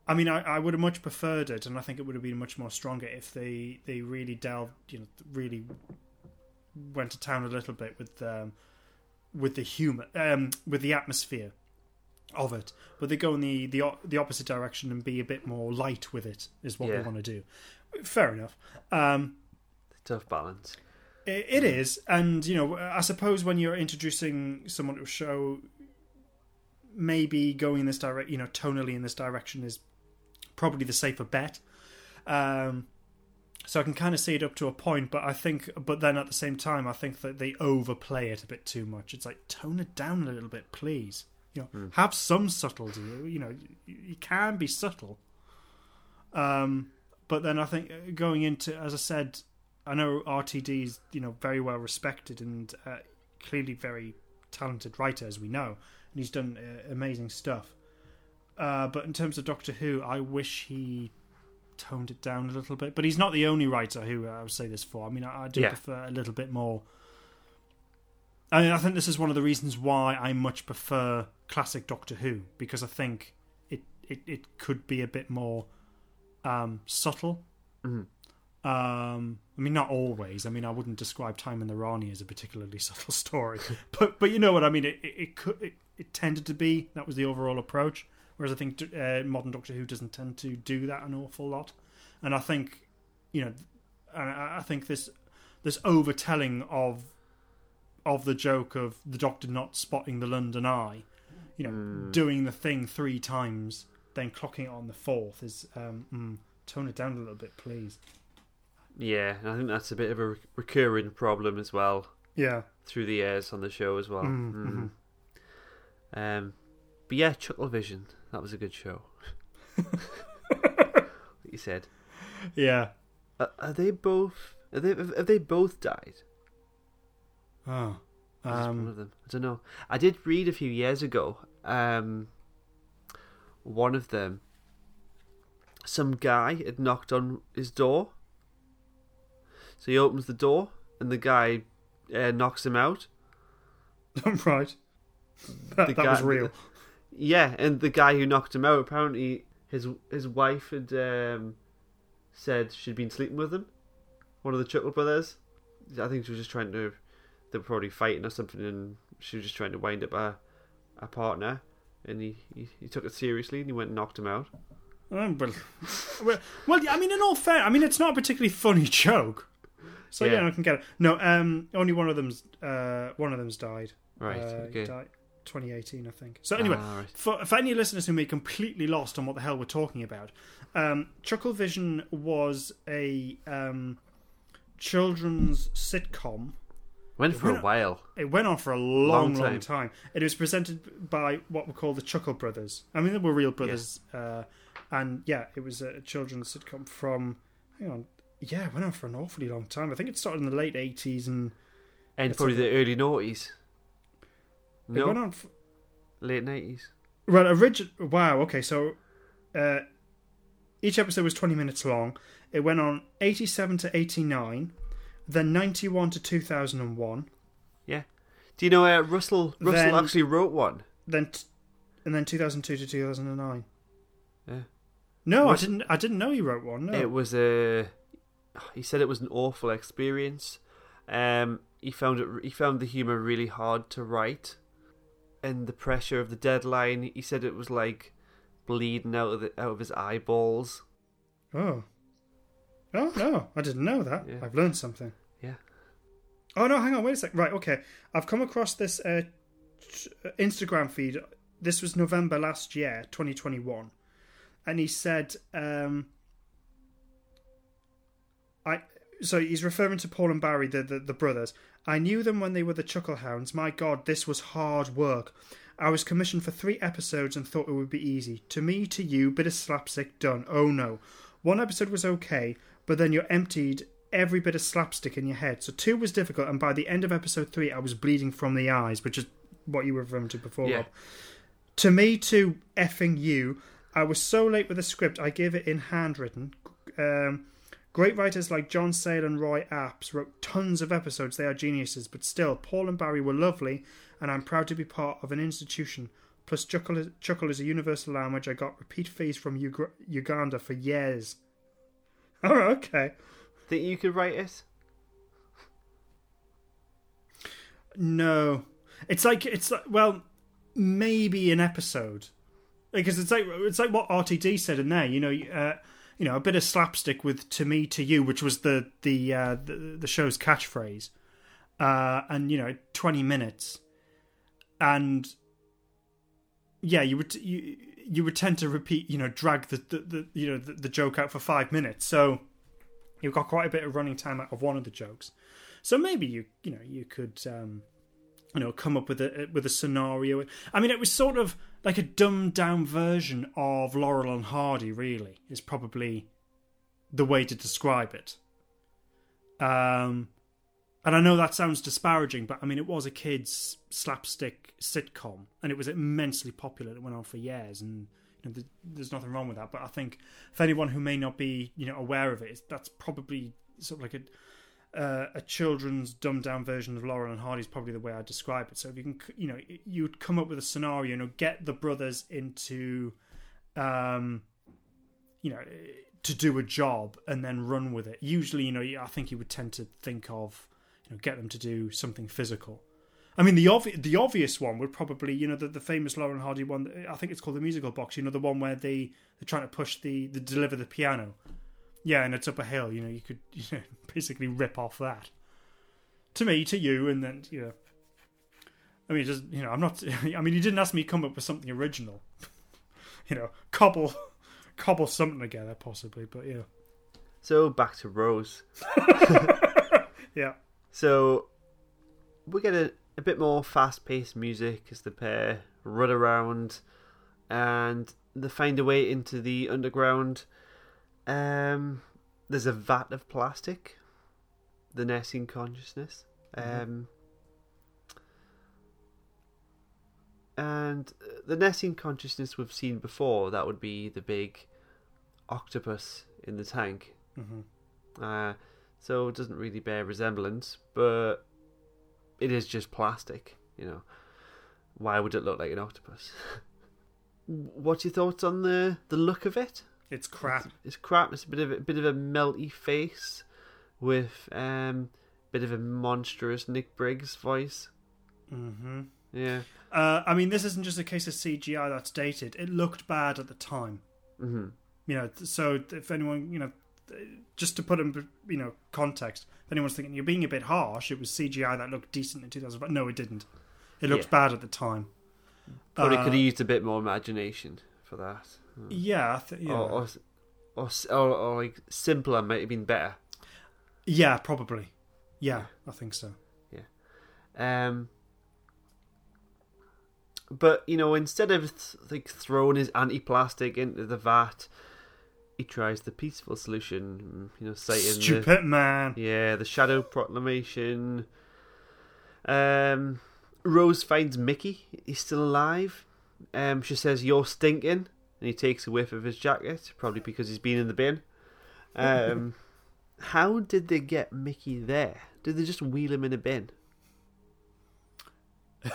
I mean, I, I would have much preferred it, and I think it would have been much more stronger if they they really delved, you know, really went to town a little bit with um, with the humor, um, with the atmosphere of it. But they go in the the the opposite direction and be a bit more light with it. Is what Yeah. they want to do. Fair enough. Um, Tough balance. it, it is, and you know, I suppose when you're introducing someone to a show, maybe going in this direct, you know, tonally in this direction is probably the safer bet. Um, so I can kind of see it up to a point, but I think, but then at the same time, I think that they overplay it a bit too much. It's like tone it down a little bit, please. You know, have some subtlety. You know, you, you can be subtle. Um, but then I think uh, going into, as I said, I know RTD is you know very well respected and uh, clearly very talented writer, as we know, and he's done uh, amazing stuff. Uh, but in terms of Doctor Who, I wish he toned it down a little bit. But he's not the only writer who I would say this for. I mean, I, I do Yeah. prefer a little bit more. I mean, I think this is one of the reasons why I much prefer classic Doctor Who because I think it it, it could be a bit more um, subtle. Mhm. Um, I mean, not always. I mean, I wouldn't describe Time and the Rani as a particularly subtle story, but but you know what I mean. It it, it could it, it tended to be that was the overall approach. Whereas I think uh, modern Doctor Who doesn't tend to do that an awful lot, and I think you know, and I, I think this this overtelling of of the joke of the Doctor not spotting the London Eye, you know, doing the thing three times, then clocking it on the fourth is um, mm, tone it down a little bit, please. Yeah, and I think that's a bit of a re- recurring problem as well Yeah. through the years on the show as well. Mm, Mm. Um, but yeah, Chucklevision. That was a good show. you said. Yeah. Uh, are they both? Are they, have they both died? Oh. Just one Um, of them. I don't know. I did read a few years ago. Um, one of them, some guy had knocked on his door. So he opens the door, and the guy uh, knocks him out. right. That, The that was guy- real. Yeah, and the guy who knocked him out apparently his his wife had um, said she'd been sleeping with him. One of the Chuckle brothers. I think she was just trying to. They were probably fighting or something, and she was just trying to wind up a a partner. And he, he, he took it seriously, and he went and knocked him out. Um, well, well, well, I mean, in all fair, I mean, it's not a particularly funny joke. So yeah, Yeah. I can get it. No, um, only one of them's uh, one of them's died. Right, Uh, okay. died 2018, I think. So anyway, Ah, right. for, for any listeners who may be completely lost on what the hell we're talking about, um, Chucklevision was a um, children's sitcom. Went for a went- while. It went on for a long, Long long time. time. It was presented by what were called the Chuckle Brothers. I mean, they were real brothers. Uh, and yeah, it was a children's sitcom from. Hang on. Yeah, it went on for an awfully long time. I think it started in the late 80s and. And probably the early noughties. It No, went on. For, late nineties. well, origin. Wow, okay, so. Uh, each episode was 20 minutes long. It went on 87 to 89, then 91 to 2001, Yeah. Do you know uh, Russell? Russell Then- actually wrote one. then t- and then 2002 to 2009. Yeah. No, I didn't. I didn't know he wrote one. No. It was a. He said it was an awful experience. Um, he found it. He found the humor really hard to write, and the pressure of the deadline. He said it was like bleeding out of the, out of his eyeballs. Oh. Oh no, I didn't know that. Yeah. I've learned something. Yeah. Oh no, hang on, wait a sec. Right, okay. I've come across this uh, Instagram feed. This was November last year, 2021, and he said, um, "I." So he's referring to Paul and Barry, the, the the brothers. I knew them when they were the Chucklehounds. My God, this was hard work. I was commissioned for three episodes and thought it would be easy. To me, to you, bit of slapstick done. Oh no. One episode was okay, but then you're emptied every bit of slapstick in your head. So two was difficult, and by the end of episode three, I was bleeding from the eyes, which is what you were referring to before, Yeah. Rob. To me, to effing you, I was so late with the script, I gave it in handwritten. Um, great writers like John Sale and Roy Apps wrote tons of episodes. They are geniuses, but still, Paul and Barry were lovely, and I'm proud to be part of an institution. Plus, Chuckle is, Chuckle is a universal language. I got repeat fees from Ug- Uganda for years. Oh, okay. Think you could write it? No, it's like it's like well, maybe an episode because it's like it's like what RTD said in there. You know, uh, you know, a bit of slapstick with "to me, to you," which was the the uh, the, the show's catchphrase, uh, and you know, twenty minutes, and yeah, you would you you would tend to repeat, you know, drag the the, the you know the, the joke out for five minutes, so you've got quite a bit of running time out of one of the jokes. So maybe you you know you could um, you know come up with a with a scenario. I mean, it was sort of like a dumbed down version of Laurel and Hardy. Really, is probably the way to describe it. Um, and I know that sounds disparaging, but I mean, it was a kids' slapstick sitcom, and it was immensely popular. It went on for years, and you know, there's nothing wrong with that. But I think for anyone who may not be, you know, aware of it, that's probably sort of like a uh, a children's dumbed down version of Laurel and Hardy is probably the way I describe it. So if you can, you know, you'd come up with a scenario, you know, get the brothers into, um, you know, to do a job and then run with it. Usually, you know, I think you would tend to think of, you know, get them to do something physical. I mean, the obvi- the obvious one would probably, you know, the, the famous Laurel and Hardy one. I think it's called the musical box. You know, the one where they they're trying to push the, the deliver the piano. Yeah, and it's up a hill. You know, you could you know, basically rip off that. To me, to you, and then you know. I mean, just you know, I'm not. I mean, you didn't ask me to come up with something original. you know, cobble, cobble something together, possibly. But yeah, So back to Rose. yeah. So we get a, a bit more fast-paced music as the pair run around, and they find a way into the underground. Um, there's a vat of plastic. The Nestene consciousness. Um, and uh, the Nestene consciousness we've seen before. That would be the big octopus in the tank. Mhm. Uh, so it doesn't really bear resemblance, but it is just plastic. You know, why would it look like an octopus? What's your thoughts on the the look of it? It's crap. It's crap. It's a bit of a, bit of a melty face with um bit of a monstrous Nick Briggs voice. hmm Yeah. Uh, I mean, this isn't just a case of CGI that's dated. It looked bad at the time. hmm You know, so if anyone, you know, just to put in, you know, context, if anyone's thinking you're being a bit harsh, it was CGI that looked decent in 2005. No, it didn't. It looked Yeah. bad at the time. Probably Uh, could have used a bit more imagination for that. Yeah, I th- yeah. Or, or, or, or, or like simpler might have been better. yeah, probably. Yeah, I think so. Yeah. Um, but you know, instead of th- like throwing his anti-plastic into the vat, he tries the peaceful solution. You know, citing the, Stupid man. yeah, the Shadow Proclamation. Um, Rose finds Mickey. He's still alive. Um, she says, "You're stinking," and he takes a whiff of his jacket, probably because he's been in the bin. Um, how did they get Mickey there? Did they just wheel him in a bin?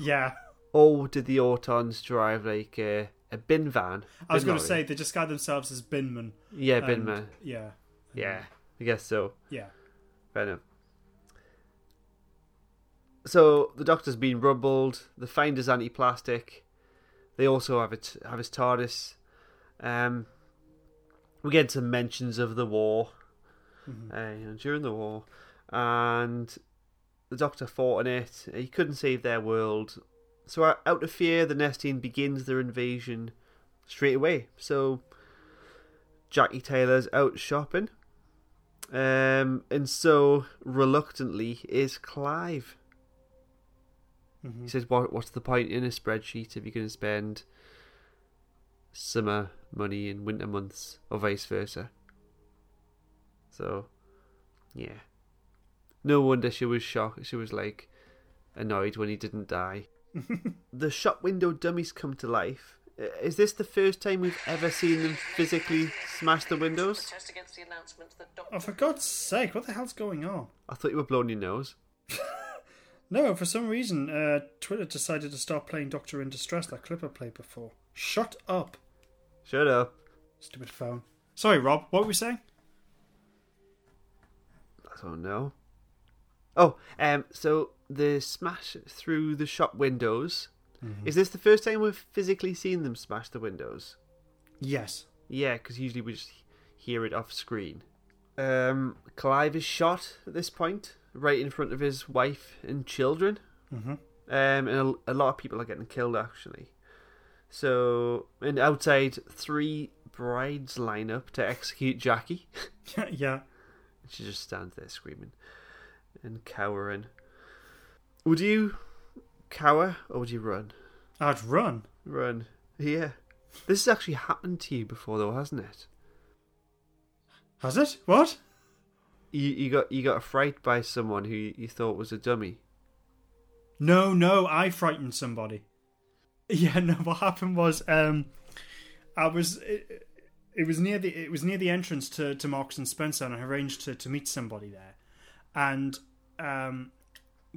Yeah. Or did the Autons drive like a, a bin van? I was going to say they describe themselves as binmen. yeah, bin man. Yeah. Yeah, I guess so. Yeah. Fair enough. So the Doctor's been rumbled. The Finder's anti-plastic. They also have it have his TARDIS. Um, we get some mentions of the war uh, you know, during the war, and the Doctor fought in it. He couldn't save their world, so out- out of fear, the Nestene begins their invasion straight away. So Jackie Taylor's out shopping. Um, and so reluctantly is Clive. He says, "What? What's the point in a spreadsheet if you're going to spend summer money in winter months, or vice versa?" So, yeah. No wonder she was shocked. She was like annoyed when he didn't die. the shop window dummies come to life. Uh, Is this the first time we've ever seen them physically smash the windows? Protest against the announcement that Doctor Oh, for God's sake, what the hell's going on? I thought you were blowing your nose. No, for some reason, uh, Twitter decided to stop playing Doctor in Distress, that clip I played before. Shut up, Shut up. stupid phone. Sorry, Rob, what were we saying? I don't know. Oh, um, so the smash through the shop windows. Is this the first time we've physically seen them smash the windows? Yes. Yeah, because usually we just hear it off screen. Um, Clive is shot at this point, right in front of his wife and children. Mhm. Um, and a, a lot of people are getting killed actually. So, and outside, three brides line up to execute Jackie. yeah. She just stands there screaming and cowering. Would you cower or would you run? I'd run. Run. Yeah. This has actually happened to you before, though, hasn't it? Has it? What? You you got you got a fright by someone who you thought was a dummy. No, no, I frightened somebody. Yeah, no. What happened was, um, I was. It, it was near the it was near the entrance to to Marks and Spencer, and I arranged to to meet somebody there, and um,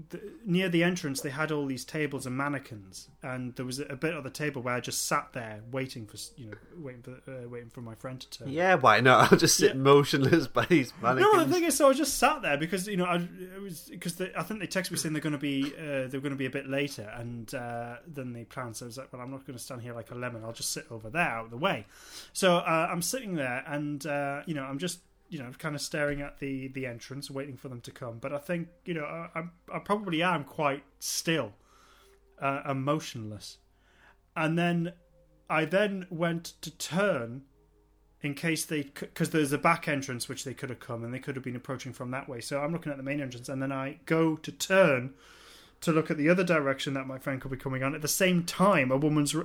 the, near the entrance they had all these tables and mannequins, and there was a bit of the table where I just sat there waiting for you know waiting for uh, waiting for my friend to turn. Yeah, why not? I'll just sit Yeah. motionless by these mannequins. No, the thing is, so I just sat there because you know I it was because I think they texted me saying they're going to be uh, they're going to be a bit later and uh, than they planned. So I was like, well, I'm not going to stand here like a lemon. I'll just sit over there out of the way. So uh, I'm sitting there and uh, you know I'm just you know kind of staring at the the entrance, waiting for them to come. But I think you know I, I probably am quite still uh, and motionless. And then I then went to turn in case they because there's a back entrance which they could have come and they could have been approaching from that way. So I'm looking at the main entrance and then I go to turn to look at the other direction that my friend could be coming on. At the same time, a woman's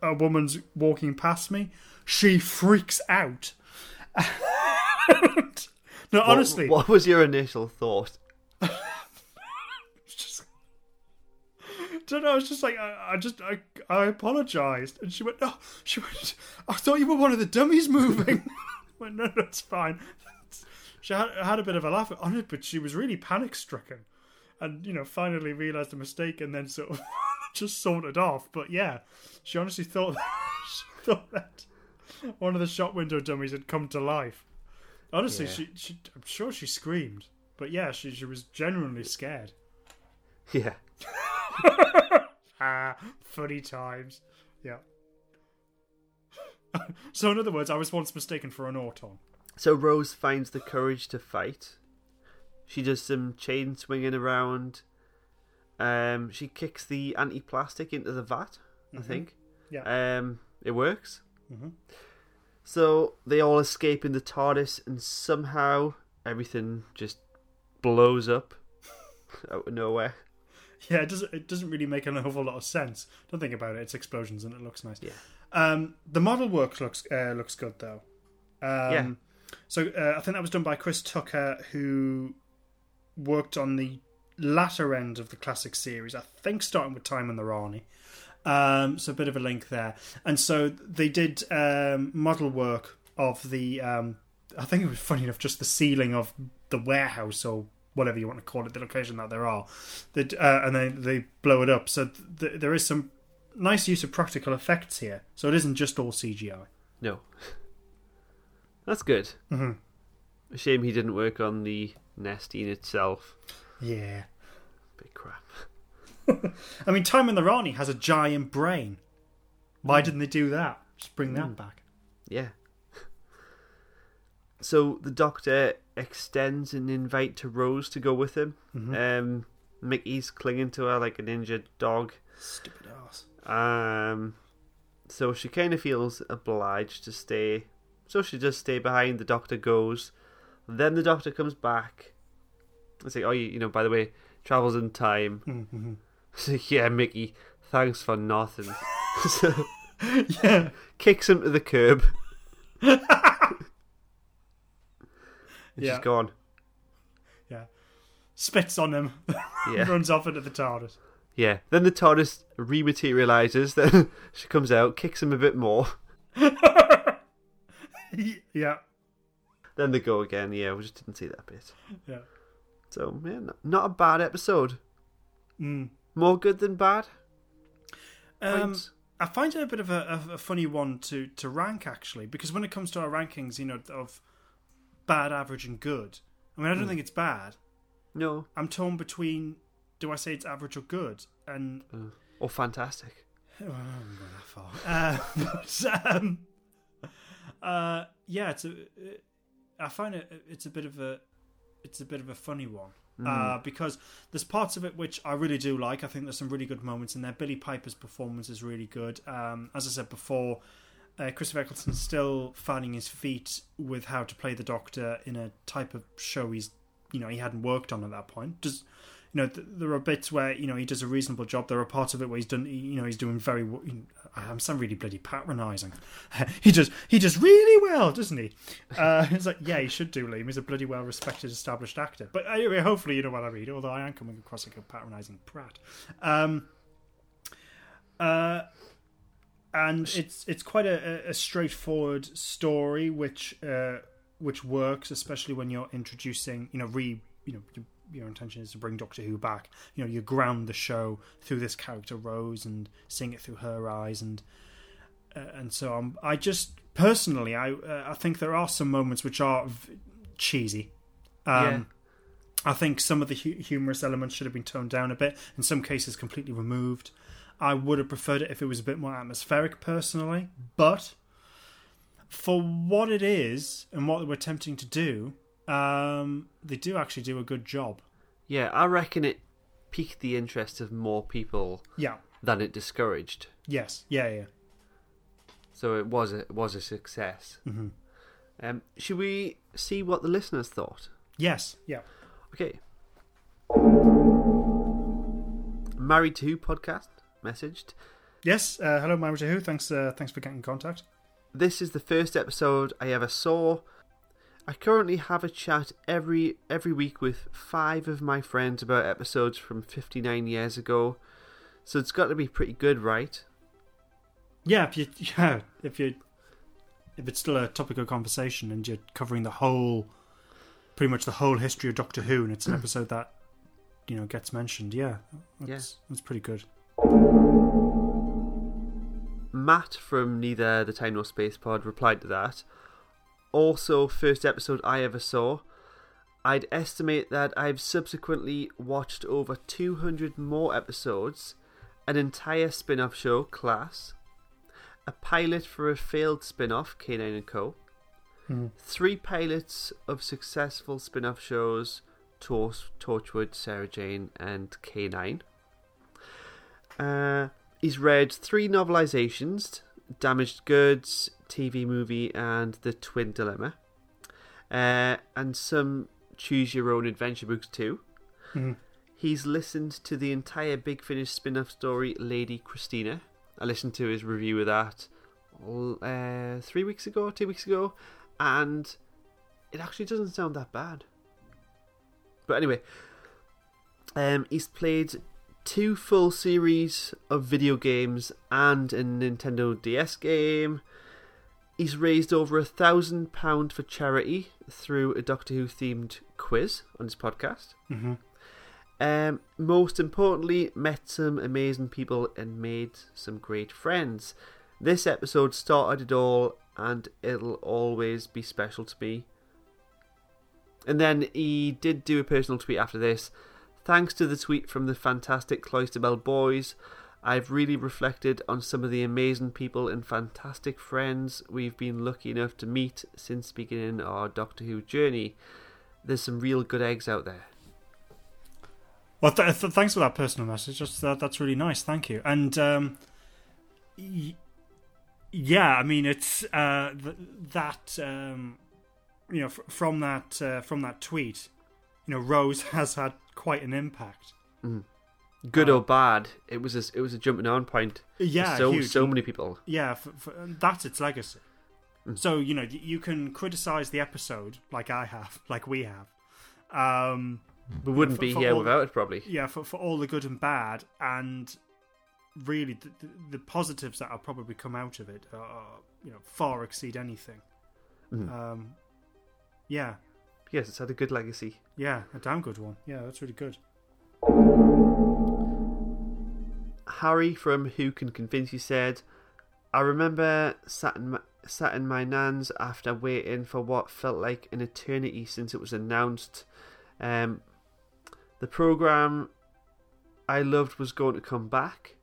a woman's walking past me. She freaks out. no, What- honestly, what, was your initial thought? don't know. I was just like, I, I just, I, I apologized, and she went, "No." She went, "I thought you were one of the dummies moving." I went, "No, no, it's fine." She had, had a bit of a laugh on it, but she was really panic stricken, and you know, finally realized the mistake, and then sort of just sorted off. But yeah, she honestly thought she thought that one of the shop window dummies had come to life. Honestly, Yeah. she, she, I'm sure she screamed, but yeah, she, she was genuinely scared. Yeah. Ah, funny times. Yeah. so, in other words, I was once mistaken for an auton. So Rose finds the courage to fight. She does some chain swinging around. Um, she kicks the anti-plastic into the vat. I Mhm. think. Yeah. Um, it works. Mhm. So they all escape in the TARDIS, and somehow everything just blows up out of nowhere. Yeah, it doesn't. It doesn't really make an awful lot of sense. Don't think about it. It's explosions and it looks nice. Yeah. Um, the model work looks uh, looks good though. Um, Yeah. So uh, I think that was done by Chris Tucker, who worked on the latter end of the classic series. I think starting with Time and the Rani. Um, so a bit of a link there. And so they did um, model work of the. Um, I think it was funny enough, just the ceiling of the warehouse or whatever you want to call it, the location that there are. That uh, and then they blow it up. So th- there is some nice use of practical effects here. So it isn't just all CGI. No. That's good. Mhm. A shame he didn't work on the Nestene itself. Yeah. Big crap. I mean, Time and the Rani has a giant brain. Why didn't they do that? Just bring that back. Yeah. So the doctor extends an invite to Rose to go with him. Mhm. Um, Mickey's clinging to her like an injured dog. Stupid ass. Um, so she kind of feels obliged to stay. So she does stay behind. The doctor goes. Then the doctor comes back. It's like, oh, you, you know, by the way, travels in time. Mhm. Like, yeah, Mickey, thanks for nothing. so, yeah. kicks him to the curb. And Yeah. She's gone. Yeah. Spits on him. Yeah. Runs off into the TARDIS. Yeah. Then the TARDIS rematerializes. Then she comes out, kicks him a bit more. yeah. Then they go again. Yeah, we just didn't see that bit. Yeah. So, yeah, not, not a bad episode. Mm. More good than bad. Um, I find it a bit of a, a, funny one to, to rank actually, because when it comes to our rankings, you know, of bad, average, and good, I mean, I don't Mm. think it's bad. No. I'm torn between do I say it's average or good, and Uh, or fantastic. well, I haven't gone that far. Uh, but um, uh, yeah, it's a. I find it it's a bit of a it's a bit of a funny one. Uh, Mm. because there's parts of it which I really do like. I think there's some really good moments in there. Billie Piper's performance is really good. Um, as I said before, uh, Christopher Eccleston's still finding his feet with how to play the Doctor in a type of show he's, you know, he hadn't worked on at that point. Does you know, th- there are bits where you know he does a reasonable job. There are parts of it where he's done, you know, he's doing very. Know, I'm sound really bloody patronising. he does, he does really well, doesn't he? Uh, it's like, yeah, he should do. Liam, he's a bloody well respected, established actor. But anyway, hopefully, you know what I mean. Although I am coming across like a patronising prat. Um, uh, and it's it's quite a, a straightforward story, which uh, which works, especially when you're introducing, you know, re, you know, your, intention is to bring Doctor Who back. You know, you ground the show through this character Rose and seeing it through her eyes, and uh, and so I'm, I just personally, I uh, I think there are some moments which are v- cheesy. Um, Yeah. I think some of the hu- humorous elements should have been toned down a bit. In some cases, completely removed. I would have preferred it if it was a bit more atmospheric, personally. But for what it is and what they were attempting to do, um, they do actually do a good job. Yeah, I reckon it piqued the interest of more people Yeah. than it discouraged. Yes. Yeah. Yeah. So it was a, it was a success. Mhm. Um, should we see what the listeners thought? Yes, yeah. Okay. Married to Who podcast messaged. Yes, uh, hello, Myra Who. Thanks, uh, thanks for getting in contact. This is the first episode I ever saw. I currently have a chat every every week with five of my friends about episodes from 59 years ago. So it's got to be pretty good, right? Yeah, if you yeah, if you if it's still a topic of conversation and you're covering the whole, pretty much the whole history of Doctor Who, and it's an hmm. episode that you know gets mentioned, yeah, that's, that's pretty good. Matt from Neither the Time Nor Space Pod replied to that. Also, first episode I ever saw. I'd estimate that I've subsequently watched over 200 more episodes, an entire spin off show, Class, a pilot for a failed spin off, K9 and Co., Mhm. three pilots of successful spin off shows, Torch, Torchwood, Sarah Jane, and K9. Uh, he's read three novelizations Damaged Goods, TV movie, and The Twin Dilemma. Uh, and some choose your own adventure books too. Mhm. He's listened to the entire Big Finish spin off story, Lady Christina. I listened to his review of that uh, three weeks ago, two weeks ago, and it actually doesn't sound that bad. But anyway, um, he's played two full series of video games and a Nintendo DS game. He's raised over a thousand pound for charity through a Doctor Who themed quiz on his podcast. Mhm. Um, most importantly, met some amazing people and made some great friends. This episode started it all, and it'll always be special to me. And then he did do a personal tweet after this. Thanks to the tweet from the fantastic Cloisterbell boys, I've really reflected on some of the amazing people and fantastic friends we've been lucky enough to meet since beginning our Doctor Who journey. There's some real good eggs out there. Well, th- th- thanks for that personal message. That's that, that's really nice. Thank you. And um, y- yeah, I mean, it's uh, th- that um, you know f- from that uh, from that tweet, you know, Rose has had quite an impact. Good Uh, or bad, it was a, it was a jumping on point. for Yeah, so huge. so many people. Yeah, f f and that's its legacy. So you know, you can criticize the episode like I have, like we have. Um, We wouldn't for- be for here all- without it, probably. yeah for, for all the good and bad and really the, the, the positives that will probably come out of it are you know far exceed anything Mhm. um yeah Yes, it's had a good legacy. yeah a damn good one yeah that's really good Harry from Who Can Convince You said, I remember sat in, my, sat in my nan's after waiting for what felt like an eternity since it was announced. Um, the programme I loved was going to come back.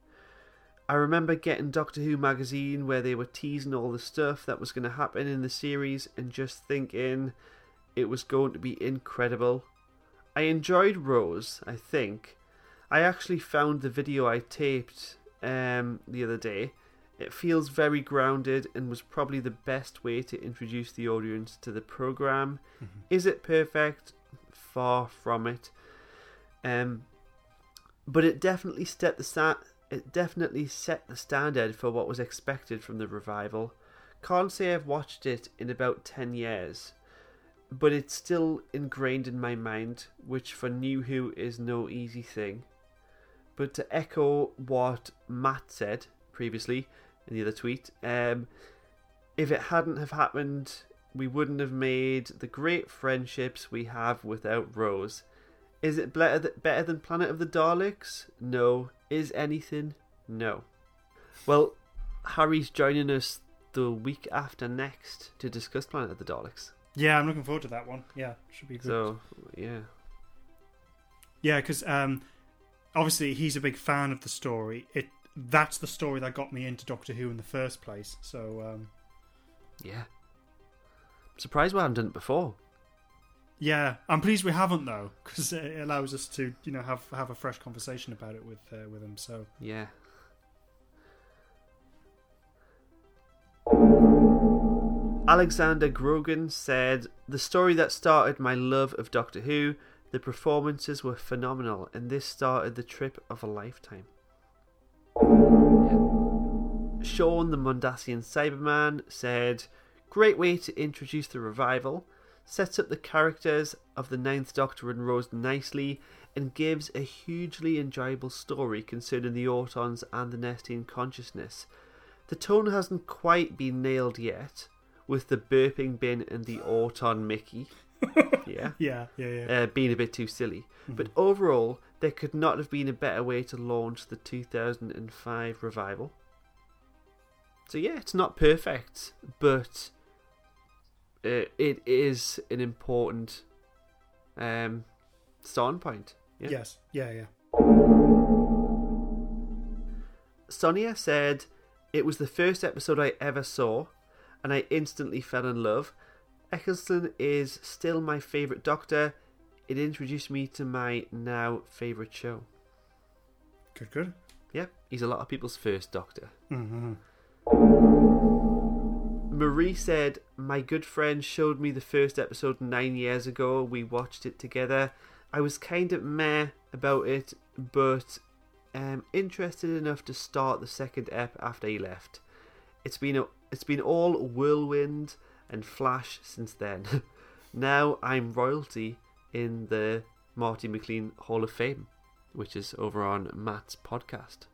I remember getting Doctor Who magazine where they were teasing all the stuff that was going to happen in the series and just thinking it was going to be incredible. I enjoyed Rose, I think. I actually found the video I taped um, the other day. It feels very grounded and was probably the best way to introduce the audience to the program. Is it perfect? Far from it. Um, but it definitely set the sta- it definitely set the standard for what was expected from the revival. Can't say I've watched it in about ten years, but it's still ingrained in my mind, which for New Who is no easy thing. But to echo what Matt said previously in the other tweet, um, if it hadn't have happened, we wouldn't have made the great friendships we have without Rose. Is it better, th- better than Planet of the Daleks? No. Is anything? No. Well, Harry's joining us the week after next to discuss Planet of the Daleks. yeah i'm looking forward to that one yeah should be good So, yeah. yeah because um obviously he's a big fan of the story it that's the story that got me into doctor who in the first place so um Yeah. I'm surprised we haven't done it before. yeah i'm pleased we haven't though because it allows us to you know have have a fresh conversation about it with uh, with him so Yeah. Alexander Grogan said, The story that started my love of Doctor Who, the performances were phenomenal, and this started the trip of a lifetime. Sean, the Mondasian Cyberman, said, Great way to introduce the revival, sets up the characters of the Ninth Doctor and Rose nicely, and gives a hugely enjoyable story concerning the Autons and the Nestene consciousness. The tone hasn't quite been nailed yet, with the burping bin and the Auton Mickey. Yeah. Yeah, yeah, yeah. Uh, being a bit too silly. But overall, there could not have been a better way to launch the 2005 revival. So yeah, it's not perfect, but uh, it is an important um, starting point. Yeah. Yes, yeah, yeah. Sonia said, It was the first episode I ever saw, and I instantly fell in love. Eccleston is still my favourite Doctor. It introduced me to my now favourite show. Good, good. Yep, he's a lot of people's first Doctor. Mm-hmm. Marie said, My good friend showed me the first episode nine years ago. We watched it together. I was kind of meh about it, but um, interested enough to start the second ep after he left. It's been a, it's been all whirlwind and flash since then. now I'm royalty in the Marty McLean Hall of Fame, which is over on Matt's podcast.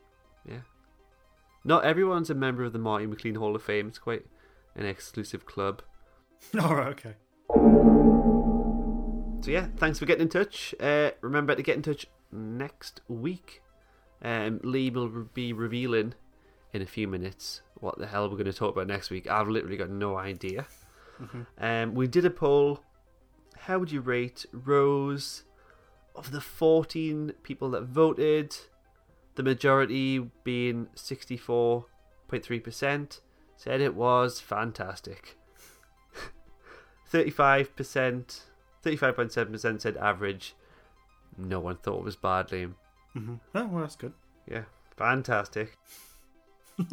Yeah. Not everyone's a member of the Marty McLean Hall of Fame. It's quite an exclusive club. All right, okay. So yeah, thanks for getting in touch. Uh, remember to get in touch next week. Um, Lee will be revealing in a few minutes what the hell we're going to talk about next week. I've literally got no idea. Um, we did a poll. How would you rate Rose? Of the 14 people that voted, the majority being 64.3%, said it was fantastic. 35%, 35.7% said average. No one thought it was bad, Liam. Mm-hmm. Oh, well, that's good. Yeah, fantastic.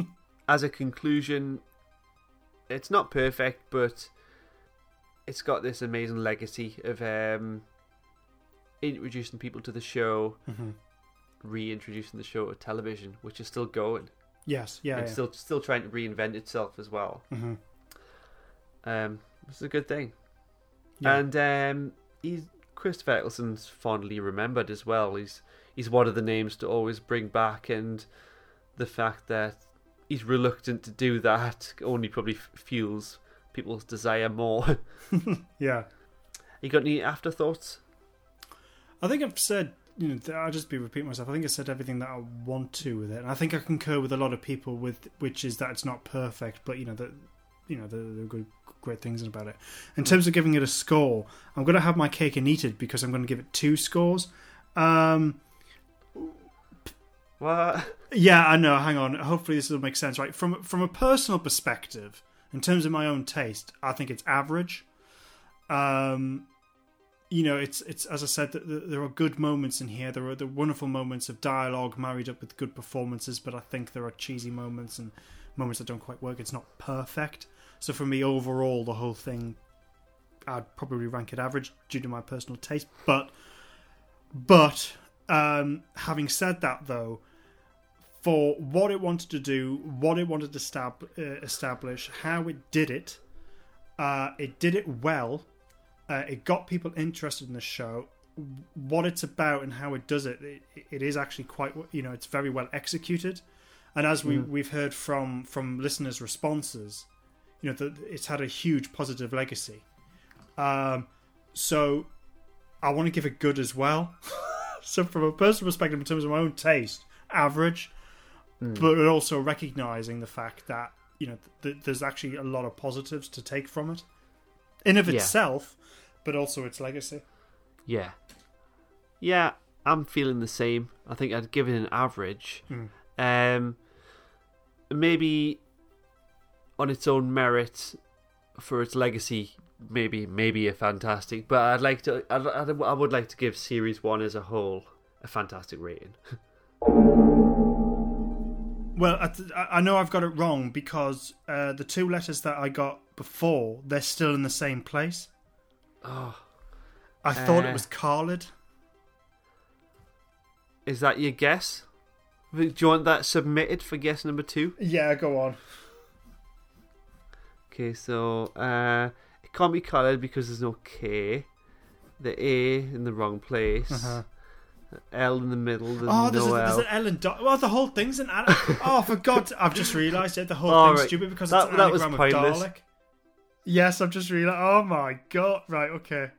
As a conclusion, it's not perfect, but it's got this amazing legacy of um, introducing people to the show, Mm-hmm. reintroducing the show to television, which is still going. Yes, yeah, and yeah. still still trying to reinvent itself as well. Mm-hmm. Um, it's a good thing. Yeah. And um, he's Christopher Eccleston's fondly remembered as well. He's he's one of the names to always bring back, and the fact that he's reluctant to do that only probably f- fuels people's desire more. Yeah. you got any afterthoughts? I think I've said, you know, I'll just be repeating myself. I think I said everything that I want to with it, and I think I concur with a lot of people with which is that it's not perfect, but you know that you know there are good, great things about it. In terms of giving it a score, I'm going to have my cake and eat it because I'm going to give it two scores. Um, What? yeah, I know. Hang on. Hopefully, this will make sense. Right from from a personal perspective, in terms of my own taste, I think it's average. Um, you know, it's it's as I said, th- th- there are good moments in here. There are the wonderful moments of dialogue married up with good performances, but I think there are cheesy moments and moments that don't quite work. It's not perfect. So for me, overall, the whole thing, I'd probably rank it average due to my personal taste. But but um, having said that, though, for what it wanted to do, what it wanted to stab, uh, establish, how it did it, uh, it did it well. Uh, it got people interested in the show. What it's about and how it does it, it, it is actually quite, you know, it's very well executed. And as we, we've heard from from listeners' responses, you know, that it's had a huge positive legacy. Um, so I want to give it good as well. so from a personal perspective, in terms of my own taste, average, but also recognizing the fact that you know th- there's actually a lot of positives to take from it, in of Yeah. itself, but also its legacy. Yeah. Yeah, I'm feeling the same. I think I'd give it an average. Um, maybe on its own merit for its legacy, maybe maybe a fantastic. But I'd like to. I'd, I'd, I would like to give series one as a whole a fantastic rating. Well, I, th- I know I've got it wrong because uh, the two letters that I got before, they're still in the same place. Oh, I thought Uh. it was Khalid. is that your guess? Do you want that submitted for guess number two? Yeah, go on. Okay, so uh, it can't be coloured because there's no K. The A in the wrong place. Uh-huh. L in the middle. There's Oh, no there's, a, there's L. an Ellen. Do- well, the whole thing's an. An- oh, for God! I've just realised it. The whole Oh, thing's right. stupid because That- it's an that was anagram of pointless. Dalek. Yes, I've just realised. Oh my God! Right, okay.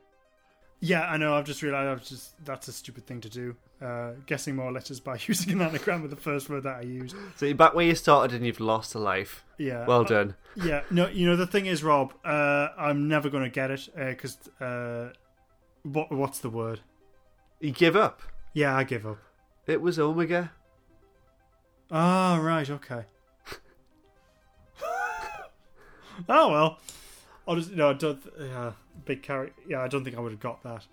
Yeah, I know. I've just realised. I've just that's a stupid thing to do. Uh, guessing more letters by using an anagram with the first word that I used. So you're back where you started and you've lost a life. Yeah. Well Uh, done. Yeah, no, you know the thing is, Rob, uh, I'm never going to get it because uh, what what's the word? You give up. Yeah, I give up. It was Omega. Ah, right, okay. oh well, I just no, I don't. Yeah, big character. Yeah, I don't think I would have got that.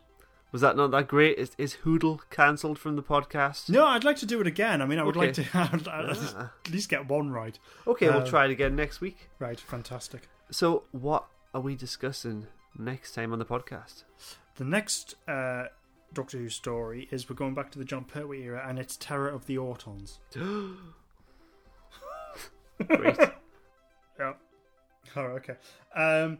Was that not that great? Is, is Hoodle cancelled from the podcast? No, I'd like to do it again. I mean, I would Okay. like to I'd, I'd Ah. at least get one right. Okay, we'll Um, try it again next week. Right, fantastic. So, what are we discussing next time on the podcast? The next uh, Doctor Who story is we're going back to the Jon Pertwee era, and it's Terror of the Autons. Great. Yeah. All right, okay. Um,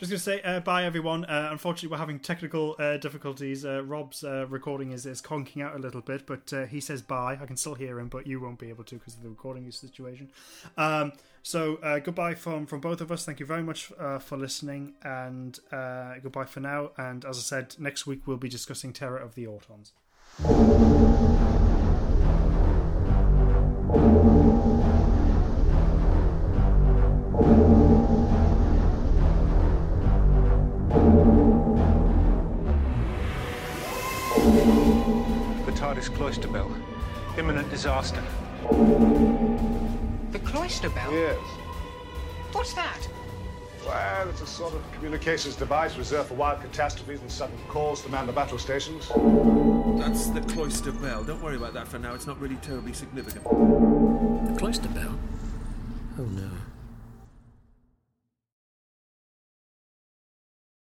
just going to say uh, bye, everyone. Uh, unfortunately, we're having technical uh, difficulties. Uh, Rob's uh, recording is, is conking out a little bit, but uh, he says bye. I can still hear him, but you won't be able to because of the recording situation. Um, so, goodbye from, from both of us. Thank you very much for listening, and goodbye for now. And as I said, next week we'll be discussing Terror of the Autons. The TARDIS cloister bell. Imminent disaster. The cloister bell? Yes. What's that? Well, it's a sort of communications device reserved for wild catastrophes and sudden calls to man the battle stations. That's the cloister bell. Don't worry about that for now. It's not really terribly significant. The cloister bell? Oh no.